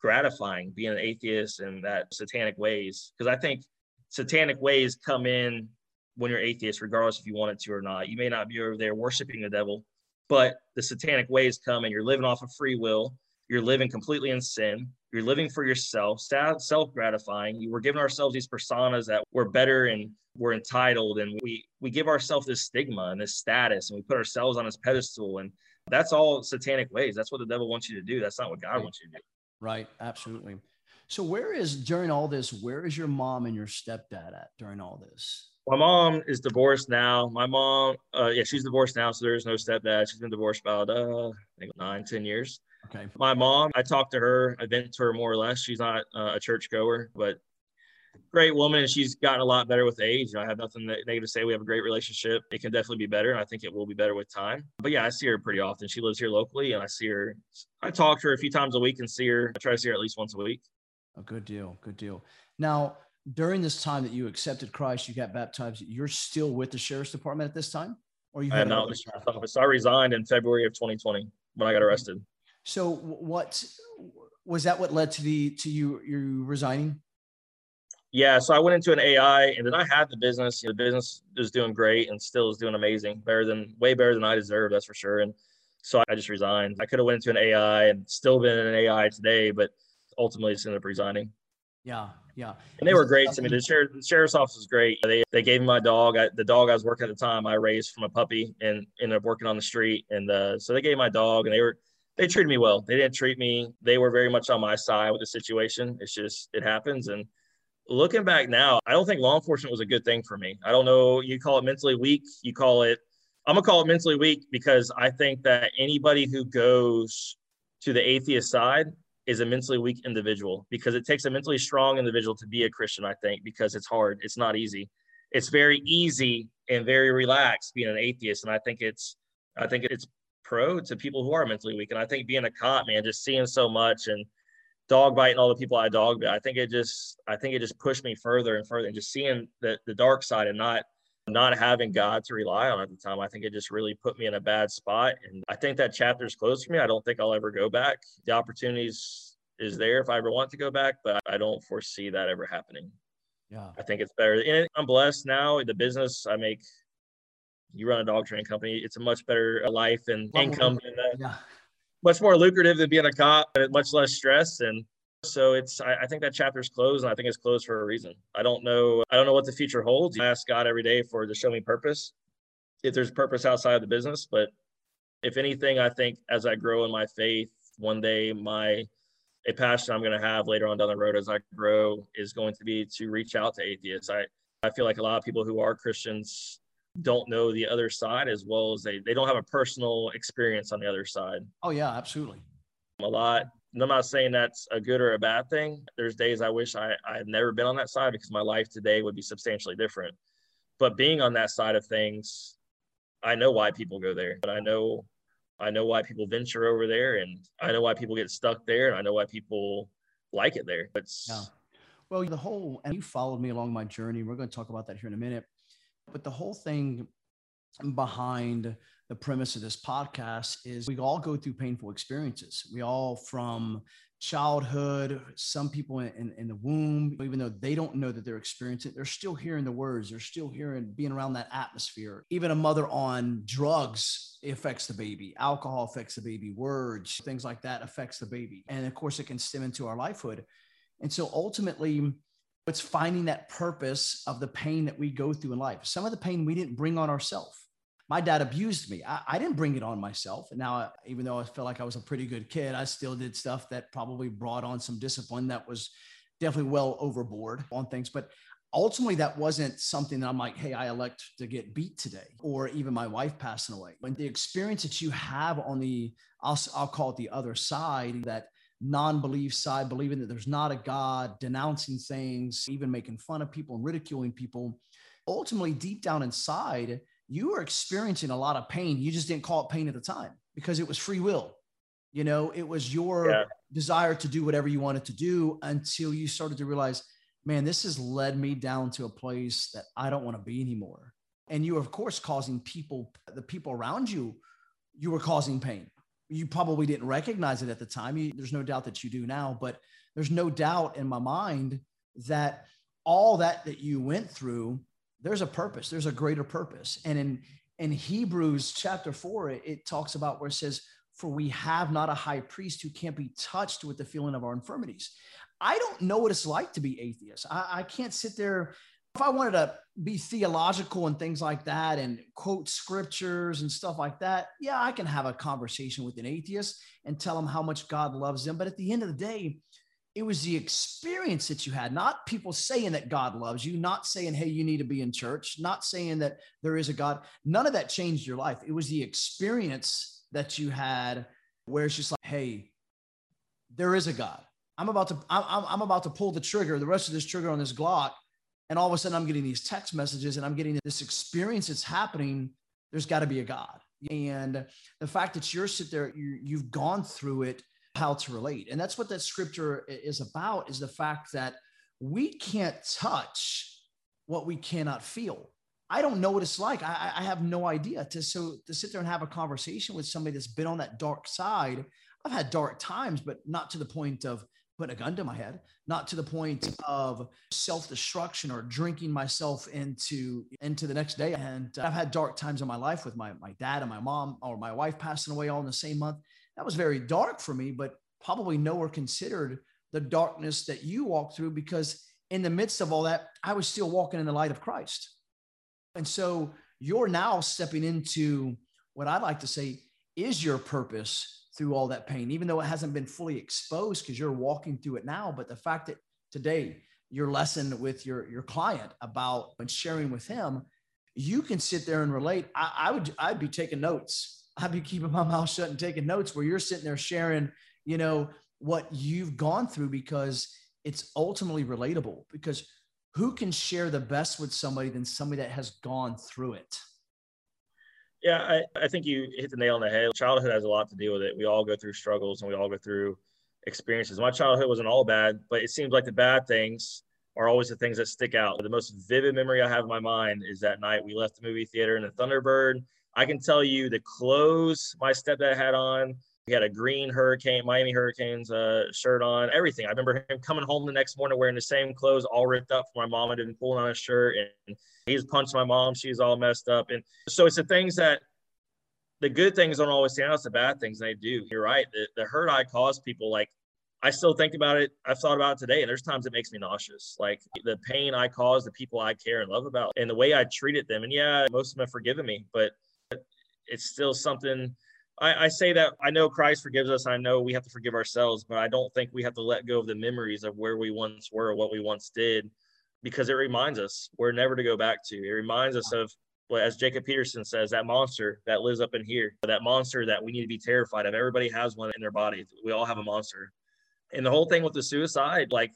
gratifying being an atheist and that satanic ways because i think satanic ways come in when you're atheist regardless if you want it to or not you may not be over there worshiping the devil but the satanic ways come and you're living off of free will you're living completely in sin you're living for yourself self-gratifying you were giving ourselves these personas that we're better and we're entitled and we we give ourselves this stigma and this status and we put ourselves on this pedestal and that's all satanic ways that's what the devil wants you to do that's not what god wants you to do Right. Absolutely. So where is during all this, where is your mom and your stepdad at during all this? My mom is divorced now. My mom, uh, yeah, she's divorced now, so there's no stepdad. She's been divorced about uh, I think nine, ten years. Okay. My mom, I talk to her, I vent to her more or less. She's not uh, a church goer, but great woman, and she's gotten a lot better with age. I have nothing negative to say. We have a great relationship. It can definitely be better, and I think it will be better with time. But yeah, I see her pretty often. She lives here locally, and I see her. I talk to her a few times a week and see her. I try to see her at least once a week. A good deal. Good deal. Now, during this time that you accepted Christ, you got baptized. You're still with the sheriff's department at this time, or you? I am not with the sheriff's office. I resigned in February of 2020 when I got arrested. So, what was that? What led to the to you you resigning? Yeah, so I went into an AI, and then I had the business. The business is doing great and still is doing amazing, better than way better than I deserve. That's for sure. And so I just resigned. I could have went into an AI and still been in an AI today, but ultimately just ended up resigning. Yeah, yeah. And they were great to me. The, sheriff, the sheriff's office was great. They they gave me my dog. I, the dog I was working at the time, I raised from a puppy and ended up working on the street. And uh, so they gave my dog, and they were they treated me well. They didn't treat me. They were very much on my side with the situation. It's just it happens. And looking back now, I don't think law enforcement was a good thing for me. I don't know. You call it mentally weak. You call it. I'm gonna call it mentally weak because I think that anybody who goes to the atheist side is a mentally weak individual because it takes a mentally strong individual to be a Christian. I think because it's hard. It's not easy. It's very easy and very relaxed being an atheist, and I think it's I think it's pro to people who are mentally weak. And I think being a cop, man, just seeing so much and dog biting all the people I dog bite, I think it just I think it just pushed me further and further and just seeing the the dark side and not not having God to rely on at the time, I think it just really put me in a bad spot. And I think that chapter's closed for me. I don't think I'll ever go back. The opportunities is there if I ever want to go back, but I don't foresee that ever happening. Yeah. I think it's better. And I'm blessed now. The business I make you run a dog training company, it's a much better life and income. And, uh, yeah. Much more lucrative than being a cop, and much less stress. And so it's I, I, think that chapter's closed, and I think it's closed for a reason. I don't know. I don't know what the future holds. I ask God every day for to show me purpose, if there's purpose outside of the business. But if anything, I think as I grow in my faith, one day my a passion I'm going to have later on down the road as I grow is going to be to reach out to atheists. I I feel like a lot of people who are Christians don't know the other side as well as they they don't have a personal experience on the other side. Oh yeah, absolutely. A lot. And I'm not saying that's a good or a bad thing. There's days I wish I I had never been on that side because my life today would be substantially different. But being on that side of things, I know why people go there. But I know I know why people venture over there and I know why people get stuck there and I know why people like it there. It's yeah. Well, the whole and you followed me along my journey. We're going to talk about that here in a minute. But the whole thing behind the premise of this podcast is we all go through painful experiences. We all, from childhood, some people in, in, in, the womb, even though they don't know that they're experiencing it, they're still hearing the words, they're still hearing being around that atmosphere. Even a mother on drugs affects the baby, alcohol affects the baby, words, things like that affects the baby. And of course, it can stem into our lifehood. And so ultimately, it's finding that purpose of the pain that we go through in life. Some of the pain we didn't bring on ourselves. My dad abused me. I, I didn't bring it on myself. And now, even though I felt like I was a pretty good kid, I still did stuff that probably brought on some discipline that was definitely well overboard on things. But ultimately, that wasn't something that I'm like, hey, I elect to get beat today, or even my wife passing away. When the experience that you have on the, I'll, I'll call it the other side, that non-belief side, believing that there's not a God, denouncing things, even making fun of people and ridiculing people. Ultimately, deep down inside, you were experiencing a lot of pain. You just didn't call it pain at the time because it was free will. You know, it was your yeah. desire to do whatever you wanted to do until you started to realize, man, this has led me down to a place that I don't want to be anymore. And you, were of course, causing people, the people around you, you were causing pain you probably didn't recognize it at the time. You, there's no doubt that you do now, but there's no doubt in my mind that all that that you went through, there's a purpose. There's a greater purpose. And in in Hebrews chapter four, it, it talks about where it says, "For we have not a high priest who can't be touched with the feeling of our infirmities." I don't know what it's like to be atheist. I, I can't sit there if I wanted to be theological and things like that and quote scriptures and stuff like that, yeah, I can have a conversation with an atheist and tell them how much God loves them. But at the end of the day, it was the experience that you had, not people saying that God loves you, not saying, hey, you need to be in church, not saying that there is a God. None of that changed your life. It was the experience that you had where it's just like, hey, there is a God. I'm about to, I'm, I'm about to pull the trigger, the rest of this trigger on this Glock and all of a sudden i'm getting these text messages and i'm getting this experience that's happening there's got to be a god. And the fact that you're sit there you, you've gone through it how to relate. And that's what that scripture is about is the fact that we can't touch what we cannot feel. I don't know what it's like. I, I have no idea. To so to sit there and have a conversation with somebody that's been on that dark side i've had dark times but not to the point of putting a gun to my head, not to the point of self-destruction or drinking myself into into the next day. And uh, I've had dark times in my life with my my dad and my mom or my wife passing away all in the same month. That was very dark for me, but probably nowhere considered the darkness that you walk through because in the midst of all that, I was still walking in the light of Christ. And so you're now stepping into what I like to say is your purpose through all that pain, even though it hasn't been fully exposed because you're walking through it now. But the fact that today your lesson with your, your client about and sharing with him, you can sit there and relate. I, I would, I'd be taking notes. I'd be keeping my mouth shut and taking notes where you're sitting there sharing, you know, what you've gone through because it's ultimately relatable because who can share the best with somebody than somebody that has gone through it? Yeah, I, I think you hit the nail on the head. Childhood has a lot to deal with it. We all go through struggles and we all go through experiences. My childhood wasn't all bad, but it seems like the bad things are always the things that stick out. The most vivid memory I have in my mind is that night we left the movie theater in the Thunderbird. I can tell you the clothes my stepdad had on, he had a green hurricane, Miami Hurricanes uh, shirt on, everything. I remember him coming home the next morning wearing the same clothes, all ripped up. For my mom been pulling on his shirt, and he's punched my mom. She's all messed up. And so it's the things that the good things don't always stand out. It's the bad things they do. You're right. The, the hurt I cause people, like I still think about it. I've thought about it today, and there's times it makes me nauseous. Like the pain I cause the people I care and love about, and the way I treated them. And yeah, most of them have forgiven me, but it's still something I, I, say that I know Christ forgives us. I know we have to forgive ourselves, but I don't think we have to let go of the memories of where we once were, what we once did, because it reminds us we're never to go back to. It reminds us of, well, as Jacob Peterson says, that monster that lives up in here, that monster that we need to be terrified of. Everybody has one in their body. We all have a monster. And the whole thing with the suicide, like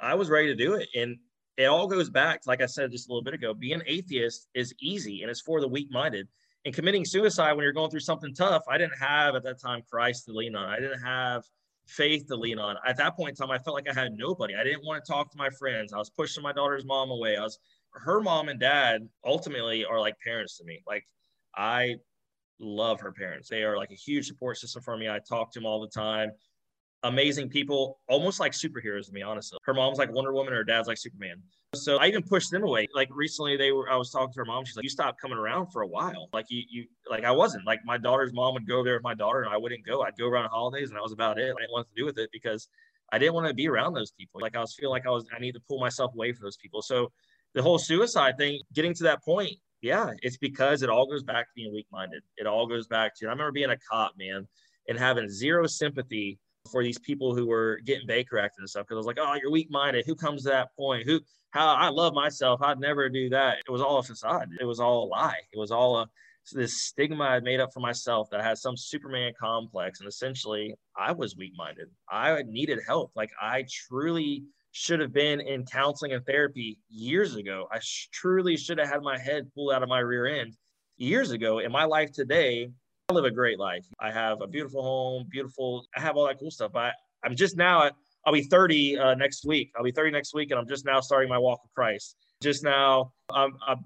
I was ready to do it. And it all goes back, like I said just a little bit ago, being atheist is easy and it's for the weak minded and committing suicide when you're going through something tough, I didn't have at that time Christ to lean on. I didn't have faith to lean on. At that point in time, I felt like I had nobody. I didn't want to talk to my friends. I was pushing my daughter's mom away. I was her mom and dad ultimately are like parents to me. Like I love her parents. They are like a huge support system for me. I talk to them all the time amazing people, almost like superheroes to me, honestly. Her mom's like Wonder Woman, her dad's like Superman. So I even pushed them away. Like recently, they were. I was talking to her mom. She's like, "You stopped coming around for a while. Like you, you, like I wasn't. Like my daughter's mom would go there with my daughter, and I wouldn't go. I'd go around holidays, and that was about it. I didn't want to do with it because I didn't want to be around those people. Like I was feeling like I was. I need to pull myself away from those people. So the whole suicide thing, getting to that point, yeah, it's because it all goes back to being weak-minded. It all goes back to. I remember being a cop, man, and having zero sympathy for these people who were getting Baker acted and stuff because I was like, oh, you're weak minded. Who comes to that point? Who, how I love myself. I'd never do that. It was all a facade. It was all a lie. It was all a, this stigma I'd made up for myself that had some Superman complex. And essentially, I was weak minded. I needed help. Like, I truly should have been in counseling and therapy years ago. I sh- truly should have had my head pulled out of my rear end years ago. In my life today, I live a great life. I have a beautiful home, beautiful. I have all that cool stuff. I I'm just now. I'll be 30 uh, next week. I'll be 30 next week, and I'm just now starting my walk with Christ. Just now, I'm, I'm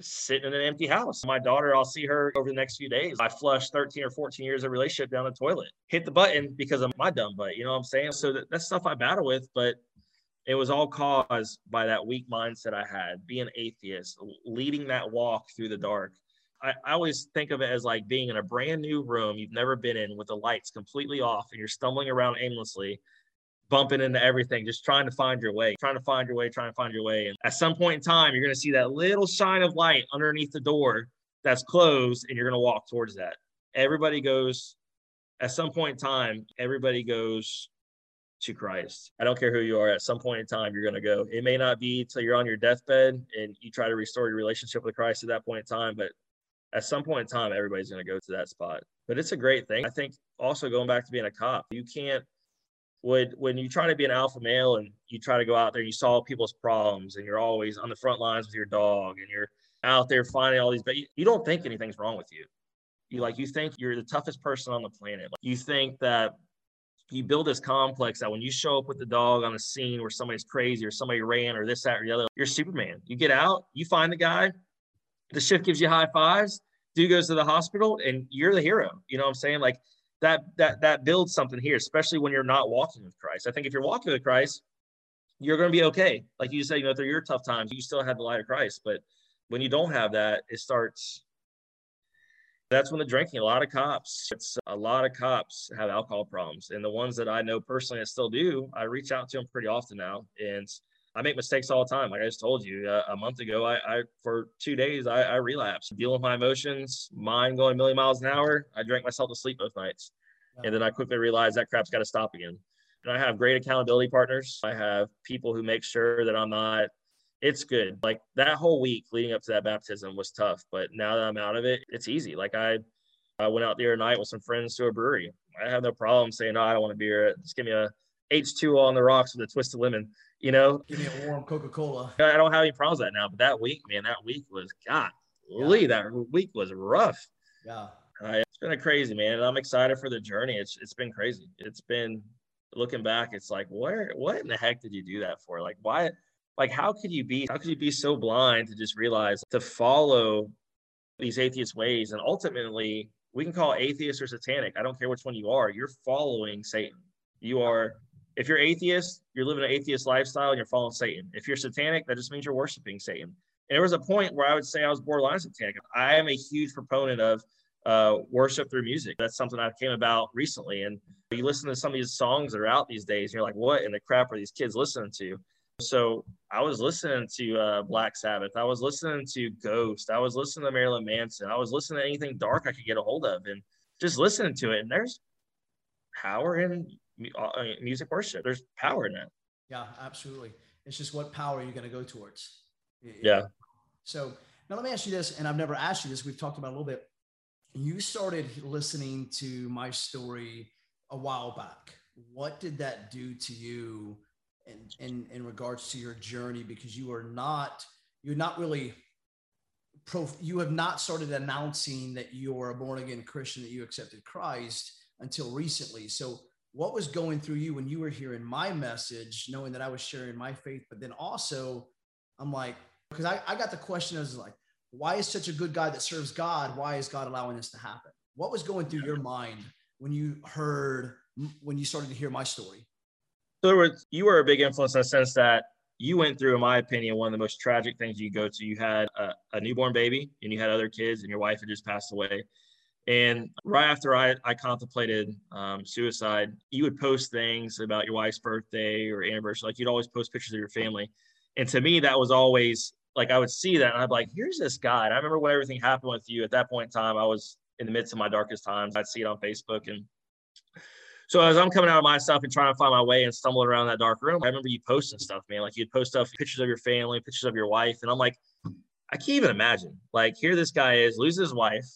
sitting in an empty house. My daughter, I'll see her over the next few days. I flushed 13 or 14 years of relationship down the toilet. Hit the button because of my dumb butt. You know what I'm saying? So that, that's stuff I battle with, but it was all caused by that weak mindset I had, being atheist, leading that walk through the dark. I, I always think of it as like being in a brand new room you've never been in with the lights completely off and you're stumbling around aimlessly bumping into everything, just trying to find your way, trying to find your way, trying to find your way. And at some point in time, you're going to see that little shine of light underneath the door that's closed, and you're going to walk towards that. Everybody goes, at some point in time, everybody goes to Christ. I don't care who you are, at some point in time, you're going to go. It may not be till you're on your deathbed and you try to restore your relationship with Christ at that point in time, but at some point in time, everybody's going to go to that spot. But it's a great thing. I think also going back to being a cop, you can't would when you try to be an alpha male and you try to go out there and you solve people's problems and you're always on the front lines with your dog and you're out there finding all these but you, you don't think anything's wrong with you you like you think you're the toughest person on the planet like, you think that you build this complex that when you show up with the dog on a scene where somebody's crazy or somebody ran or this that or the other you're superman you get out you find the guy the shift gives you high fives dude goes to the hospital and you're the hero you know what i'm saying like that that that builds something here, especially when you're not walking with Christ. I think if you're walking with Christ, you're going to be okay. Like you said, you know, through your tough times, you still have the light of Christ. But when you don't have that, it starts. That's when the drinking. A lot of cops. It's a lot of cops have alcohol problems, and the ones that I know personally that still do, I reach out to them pretty often now, and I make mistakes all the time. Like I just told you uh, a month ago, I, I for two days I, I relapsed, dealing with my emotions, mind going a million miles an hour. I drank myself to sleep both nights, and then I quickly realized that crap's got to stop again. And I have great accountability partners. I have people who make sure that I'm not. It's good. Like that whole week leading up to that baptism was tough, but now that I'm out of it, it's easy. Like I, I went out the other night with some friends to a brewery. I have no problem saying, no, I don't want a beer. Just give me a H2O on the rocks with a twist of lemon you know, give me a warm Coca Cola. I don't have any problems with that now, but that week, man, that week was God, yeah. that week was rough. Yeah, uh, it's been a crazy man, and I'm excited for the journey. It's it's been crazy. It's been looking back, it's like where what in the heck did you do that for? Like why? Like how could you be? How could you be so blind to just realize to follow these atheist ways and ultimately we can call atheist or satanic. I don't care which one you are. You're following Satan. You are if you're atheist, you're living an atheist lifestyle and you're following Satan. If you're satanic, that just means you're worshiping Satan. And there was a point where I would say I was borderline satanic. I am a huge proponent of uh, worship through music. That's something I came about recently. And you listen to some of these songs that are out these days, and you're like, what in the crap are these kids listening to? So I was listening to uh, Black Sabbath. I was listening to Ghost. I was listening to Marilyn Manson. I was listening to anything dark I could get a hold of, and just listening to it. And there's power in Uh, uh, music worship. There's power in it. Yeah, absolutely. It's just what power you're going to go towards. Yeah. So now let me ask you this, and I've never asked you this. We've talked about a little bit. You started listening to my story a while back. What did that do to you in, in, in regards to your journey? Because you are not, you're not really pro, you have not started announcing that you're a born again Christian, that you accepted Christ until recently. So what was going through you when you were hearing my message, knowing that I was sharing my faith, but then also I'm like, because I, I got the question as like, why is such a good guy that serves God? Why is God allowing this to happen? What was going through your mind when you heard, when you started to hear my story? So was, you were a big influence in the sense that you went through, in my opinion, one of the most tragic things you go to. You had a, a newborn baby and you had other kids and your wife had just passed away. And right after I, I contemplated um, suicide, you would post things about your wife's birthday or anniversary. Like you'd always post pictures of your family. And to me, that was always like I would see that and I'd be like, here's this guy. And I remember when everything happened with you at that point in time, I was in the midst of my darkest times. I'd see it on Facebook. And so as I'm coming out of myself and trying to find my way and stumbling around that dark room, I remember you posting stuff, man. Like you'd post stuff, pictures of your family, pictures of your wife. And I'm like, I can't even imagine. Like here this guy is, loses his wife,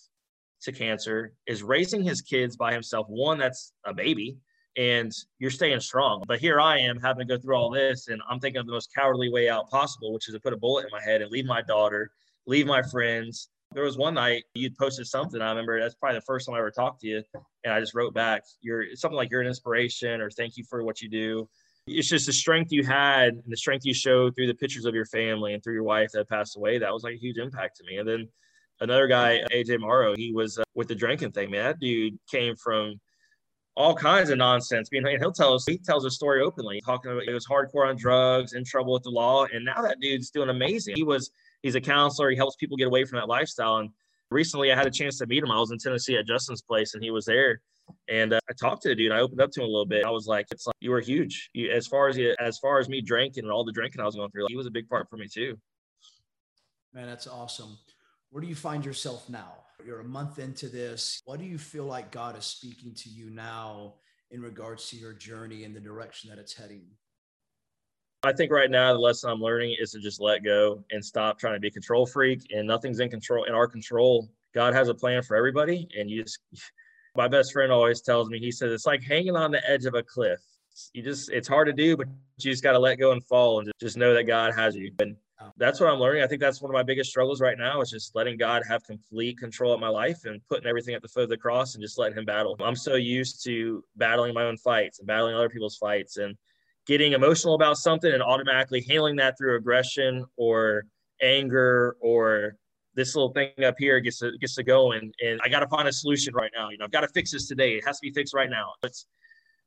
to cancer, is raising his kids by himself. One, that's a baby, and you're staying strong. But here I am having to go through all this, and I'm thinking of the most cowardly way out possible, which is to put a bullet in my head and leave my daughter, leave my friends. There was one night you'd posted something. I remember that's probably the first time I ever talked to you, and I just wrote back, "You're something like you're an inspiration," or "Thank you for what you do." It's just the strength you had and the strength you showed through the pictures of your family and through your wife that passed away. That was like a huge impact to me. And then another guy, AJ Morrow, he was uh, with the drinking thing, man. That dude came from all kinds of nonsense. I mean, he'll tell us, he tells a story openly, talking about he was hardcore on drugs, in trouble with the law. And now that dude's doing amazing. He was, he's a counselor. He helps people get away from that lifestyle. And recently I had a chance to meet him. I was in Tennessee at Justin's place and he was there. And uh, I talked to the dude. I opened up to him a little bit. I was like, "It's like you were huge. You, as far as you, as far as me drinking and all the drinking I was going through, like, he was a big part for me too." Man, that's awesome. Where do you find yourself now? You're a month into this. What do you feel like God is speaking to you now in regards to your journey and the direction that it's heading? I think right now the lesson I'm learning is to just let go and stop trying to be a control freak and nothing's in control in our control. God has a plan for everybody and you just my best friend always tells me he says it's like hanging on the edge of a cliff. You just it's hard to do but you just got to let go and fall and just know that God has you. And that's what I'm learning. I think that's one of my biggest struggles right now is just letting God have complete control of my life and putting everything at the foot of the cross and just letting him battle. I'm so used to battling my own fights and battling other people's fights and getting emotional about something and automatically handling that through aggression or anger or this little thing up here gets to gets to go and, and I got to find a solution right now. You know, I've got to fix this today. It has to be fixed right now. It's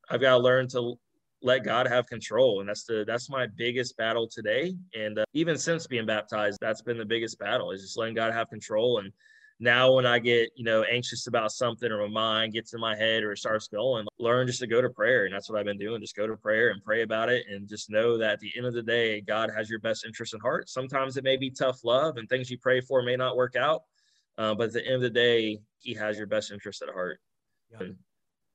I've got to learn to let God have control, and that's the that's my biggest battle today. And uh, even since being baptized, that's been the biggest battle is just letting God have control. And now when I get, you know, anxious about something or my mind gets in my head or it starts going, learn just to go to prayer. And that's what I've been doing. Just go to prayer and pray about it and just know that at the end of the day, God has your best interest in heart. Sometimes it may be tough love and things you pray for may not work out. Uh, but at the end of the day, he has your best interest at heart. Yeah.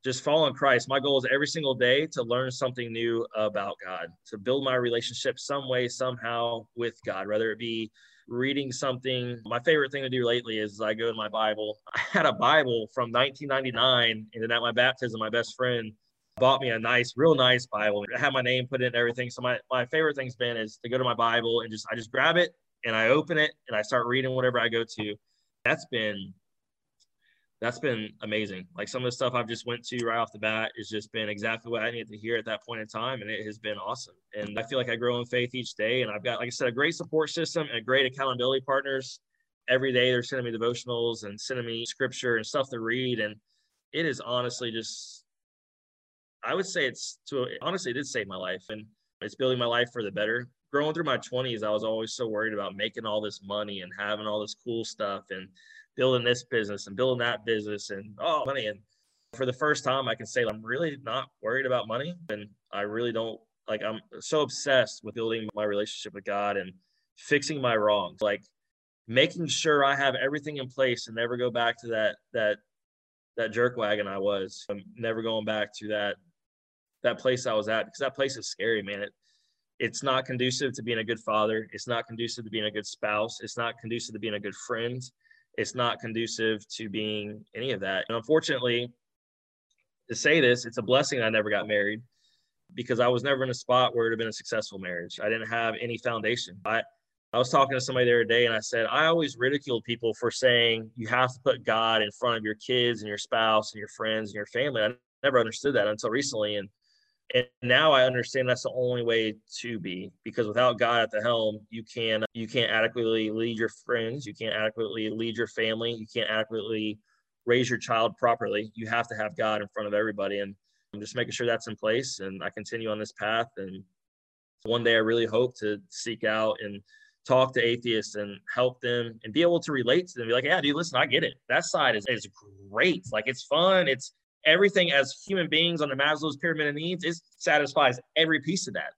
Just following Christ. My goal is every single day to learn something new about God, to build my relationship some way, somehow with God, whether it be reading something. My favorite thing to do lately is I go to my Bible. I had a Bible from 1999, and then at my baptism, my best friend bought me a nice, real nice Bible. I had my name put in and everything. So my, my favorite thing's been is to go to my Bible and just I just grab it and I open it and I start reading whatever I go to. That's been that's been amazing. Like some of the stuff I've just went to right off the bat has just been exactly what I needed to hear at that point in time, and it has been awesome. And I feel like I grow in faith each day, and I've got, like I said, a great support system and great accountability partners. Every day they're sending me devotionals and sending me scripture and stuff to read, and it is honestly just, I would say it's to honestly it did save my life, and it's building my life for the better. Growing through my 20s, I was always so worried about making all this money and having all this cool stuff and building this business and building that business and oh money. And for the first time i can say i'm really not worried about money. And i really don't like i'm so obsessed with building my relationship with god and fixing my wrongs. Like making sure i have everything in place and never go back to that that that jerk wagon i was. I'm never going back to that that place i was at because that place is scary man. It, it's not conducive to being a good father. It's not conducive to being a good spouse. It's not conducive to being a good friend it's not conducive to being any of that. And unfortunately, to say this, it's a blessing I never got married because I was never in a spot where it had been a successful marriage. I didn't have any foundation. I I was talking to somebody the other day and I said, I always ridiculed people for saying you have to put God in front of your kids and your spouse and your friends and your family. I never understood that until recently. And and now I understand that's the only way to be because without God at the helm, you can you can't adequately lead your friends, you can't adequately lead your family, you can't adequately raise your child properly. You have to have God in front of everybody, and I'm just making sure that's in place. And I continue on this path, and one day I really hope to seek out and talk to atheists and help them and be able to relate to them. Be like, yeah, dude, listen, I get it. That side is is great. Like it's fun. It's everything as human beings on the Maslow's pyramid of needs is satisfies every piece of that.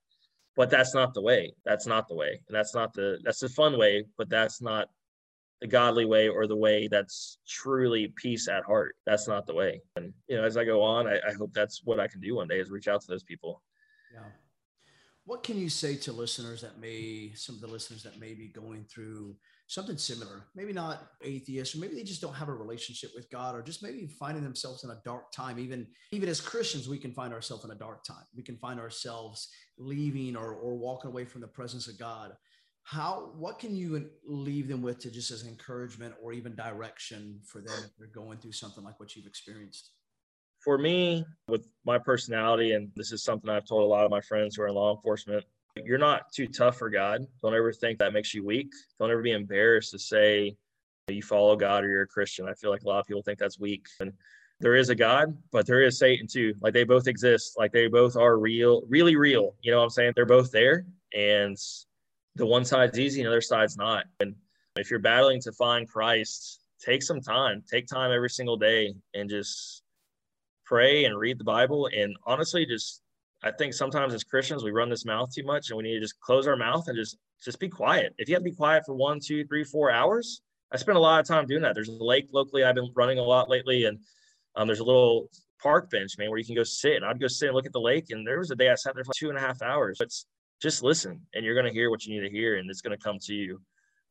But that's not the way. That's not the way. And that's not the that's the fun way, but that's not the godly way or the way that's truly peace at heart. That's not the way. And you know, as I go on, I, I hope that's what I can do one day is reach out to those people. Yeah. What can you say to listeners that may some of the listeners that may be going through something similar. Maybe not atheists, or maybe they just don't have a relationship with God, or just maybe finding themselves in a dark time. Even even as Christians, we can find ourselves in a dark time. We can find ourselves leaving or or walking away from the presence of God. How what can you leave them with to just as encouragement or even direction for them if they're going through something like what you've experienced? For me, with my personality, and this is something I've told a lot of my friends who are in law enforcement, you're not too tough for God. Don't ever think that makes you weak. Don't ever be embarrassed to say you follow God or you're a Christian. I feel like a lot of people think that's weak. And there is a God, but there is Satan too. Like they both exist. Like they both are real, really real. You know what I'm saying? They're both there. And the one side's easy and the other side's not. And if you're battling to find Christ, take some time. Take time every single day and just pray and read the Bible. And honestly, just I think sometimes as Christians we run this mouth too much, and we need to just close our mouth and just just be quiet. If you have to be quiet for one, two, three, four hours, I spend a lot of time doing that. There's a lake locally I've been running a lot lately, and um, there's a little park bench, man, where you can go sit. And I'd go sit and look at the lake. And there was a day I sat there for two and a half hours. But just listen, and you're going to hear what you need to hear, and it's going to come to you.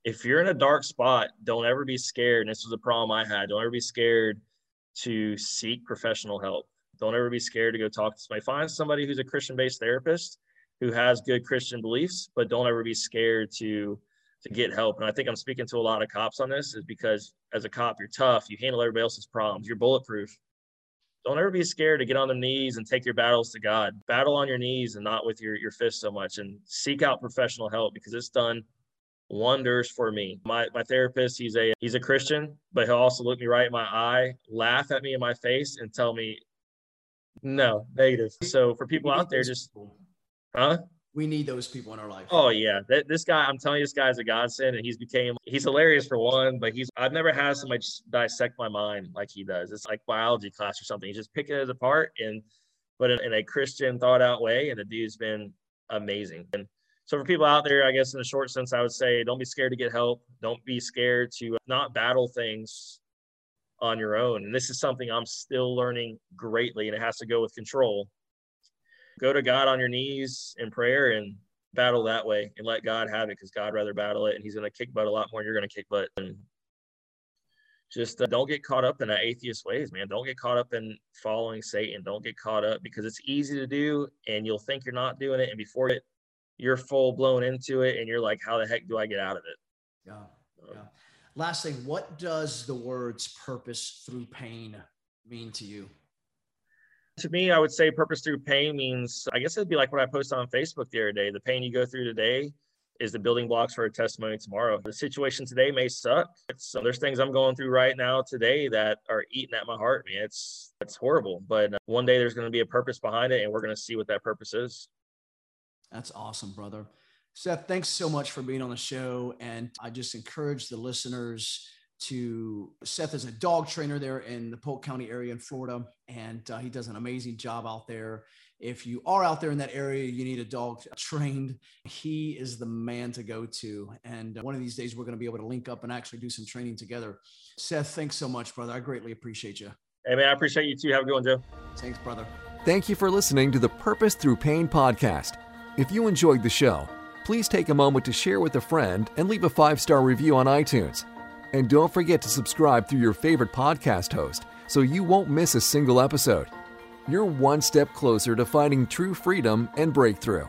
If you're in a dark spot, don't ever be scared. And this was a problem I had. Don't ever be scared to seek professional help. Don't ever be scared to go talk to somebody. Find somebody who's a Christian based therapist who has good Christian beliefs, but don't ever be scared to to get help. And I think I'm speaking to a lot of cops on this is because as a cop, you're tough, you handle everybody else's problems, you're bulletproof. Don't ever be scared to get on the knees and take your battles to God. Battle on your knees and not with your, your fists so much and seek out professional help because it's done wonders for me. My my therapist, he's a he's a Christian, but he'll also look me right in my eye, laugh at me in my face, and tell me, no, negative. So for people out there, just huh? We need those people in our life. Oh yeah, that, this guy, I'm telling you, this guy's a godsend, and he's became he's hilarious for one, but he's I've never had somebody dissect my mind like he does. It's like biology class or something. He's just picking it apart and but in, in a Christian thought out way, and the dude's been amazing. And so for people out there, I guess in a short sense, I would say don't be scared to get help. Don't be scared to not battle things on your own. And this is something I'm still learning greatly, and it has to go with control. Go to God on your knees in prayer and battle that way and let God have it because God rather battle it and he's going to kick butt a lot more than you're going to kick butt. And just uh, don't get caught up in that atheist ways, man. Don't get caught up in following Satan. Don't get caught up because it's easy to do and you'll think you're not doing it. And before it, you're full blown into it and you're like, how the heck do I get out of it? Yeah. yeah. Last thing, what does the words purpose through pain mean to you? To me, I would say purpose through pain means, I guess it'd be like what I posted on Facebook the other day. The pain you go through today is the building blocks for a testimony tomorrow. The situation today may suck. So uh, there's things I'm going through right now today that are eating at my heart, man. It's it's horrible, but uh, one day there's going to be a purpose behind it, and we're going to see what that purpose is. That's awesome, brother. Seth, thanks so much for being on the show. And I just encourage the listeners to Seth is a dog trainer there in the Polk County area in Florida, and uh, he does an amazing job out there. If you are out there in that area, you need a dog trained. He is the man to go to. And uh, one of these days, we're going to be able to link up and actually do some training together. Seth, thanks so much, brother. I greatly appreciate you. Hey, man, I appreciate you too. Have a good one, Joe. Thanks, brother. Thank you for listening to the Purpose Through Pain podcast. If you enjoyed the show, please take a moment to share with a friend and leave a five star review on iTunes. And don't forget to subscribe through your favorite podcast host so you won't miss a single episode. You're one step closer to finding true freedom and breakthrough.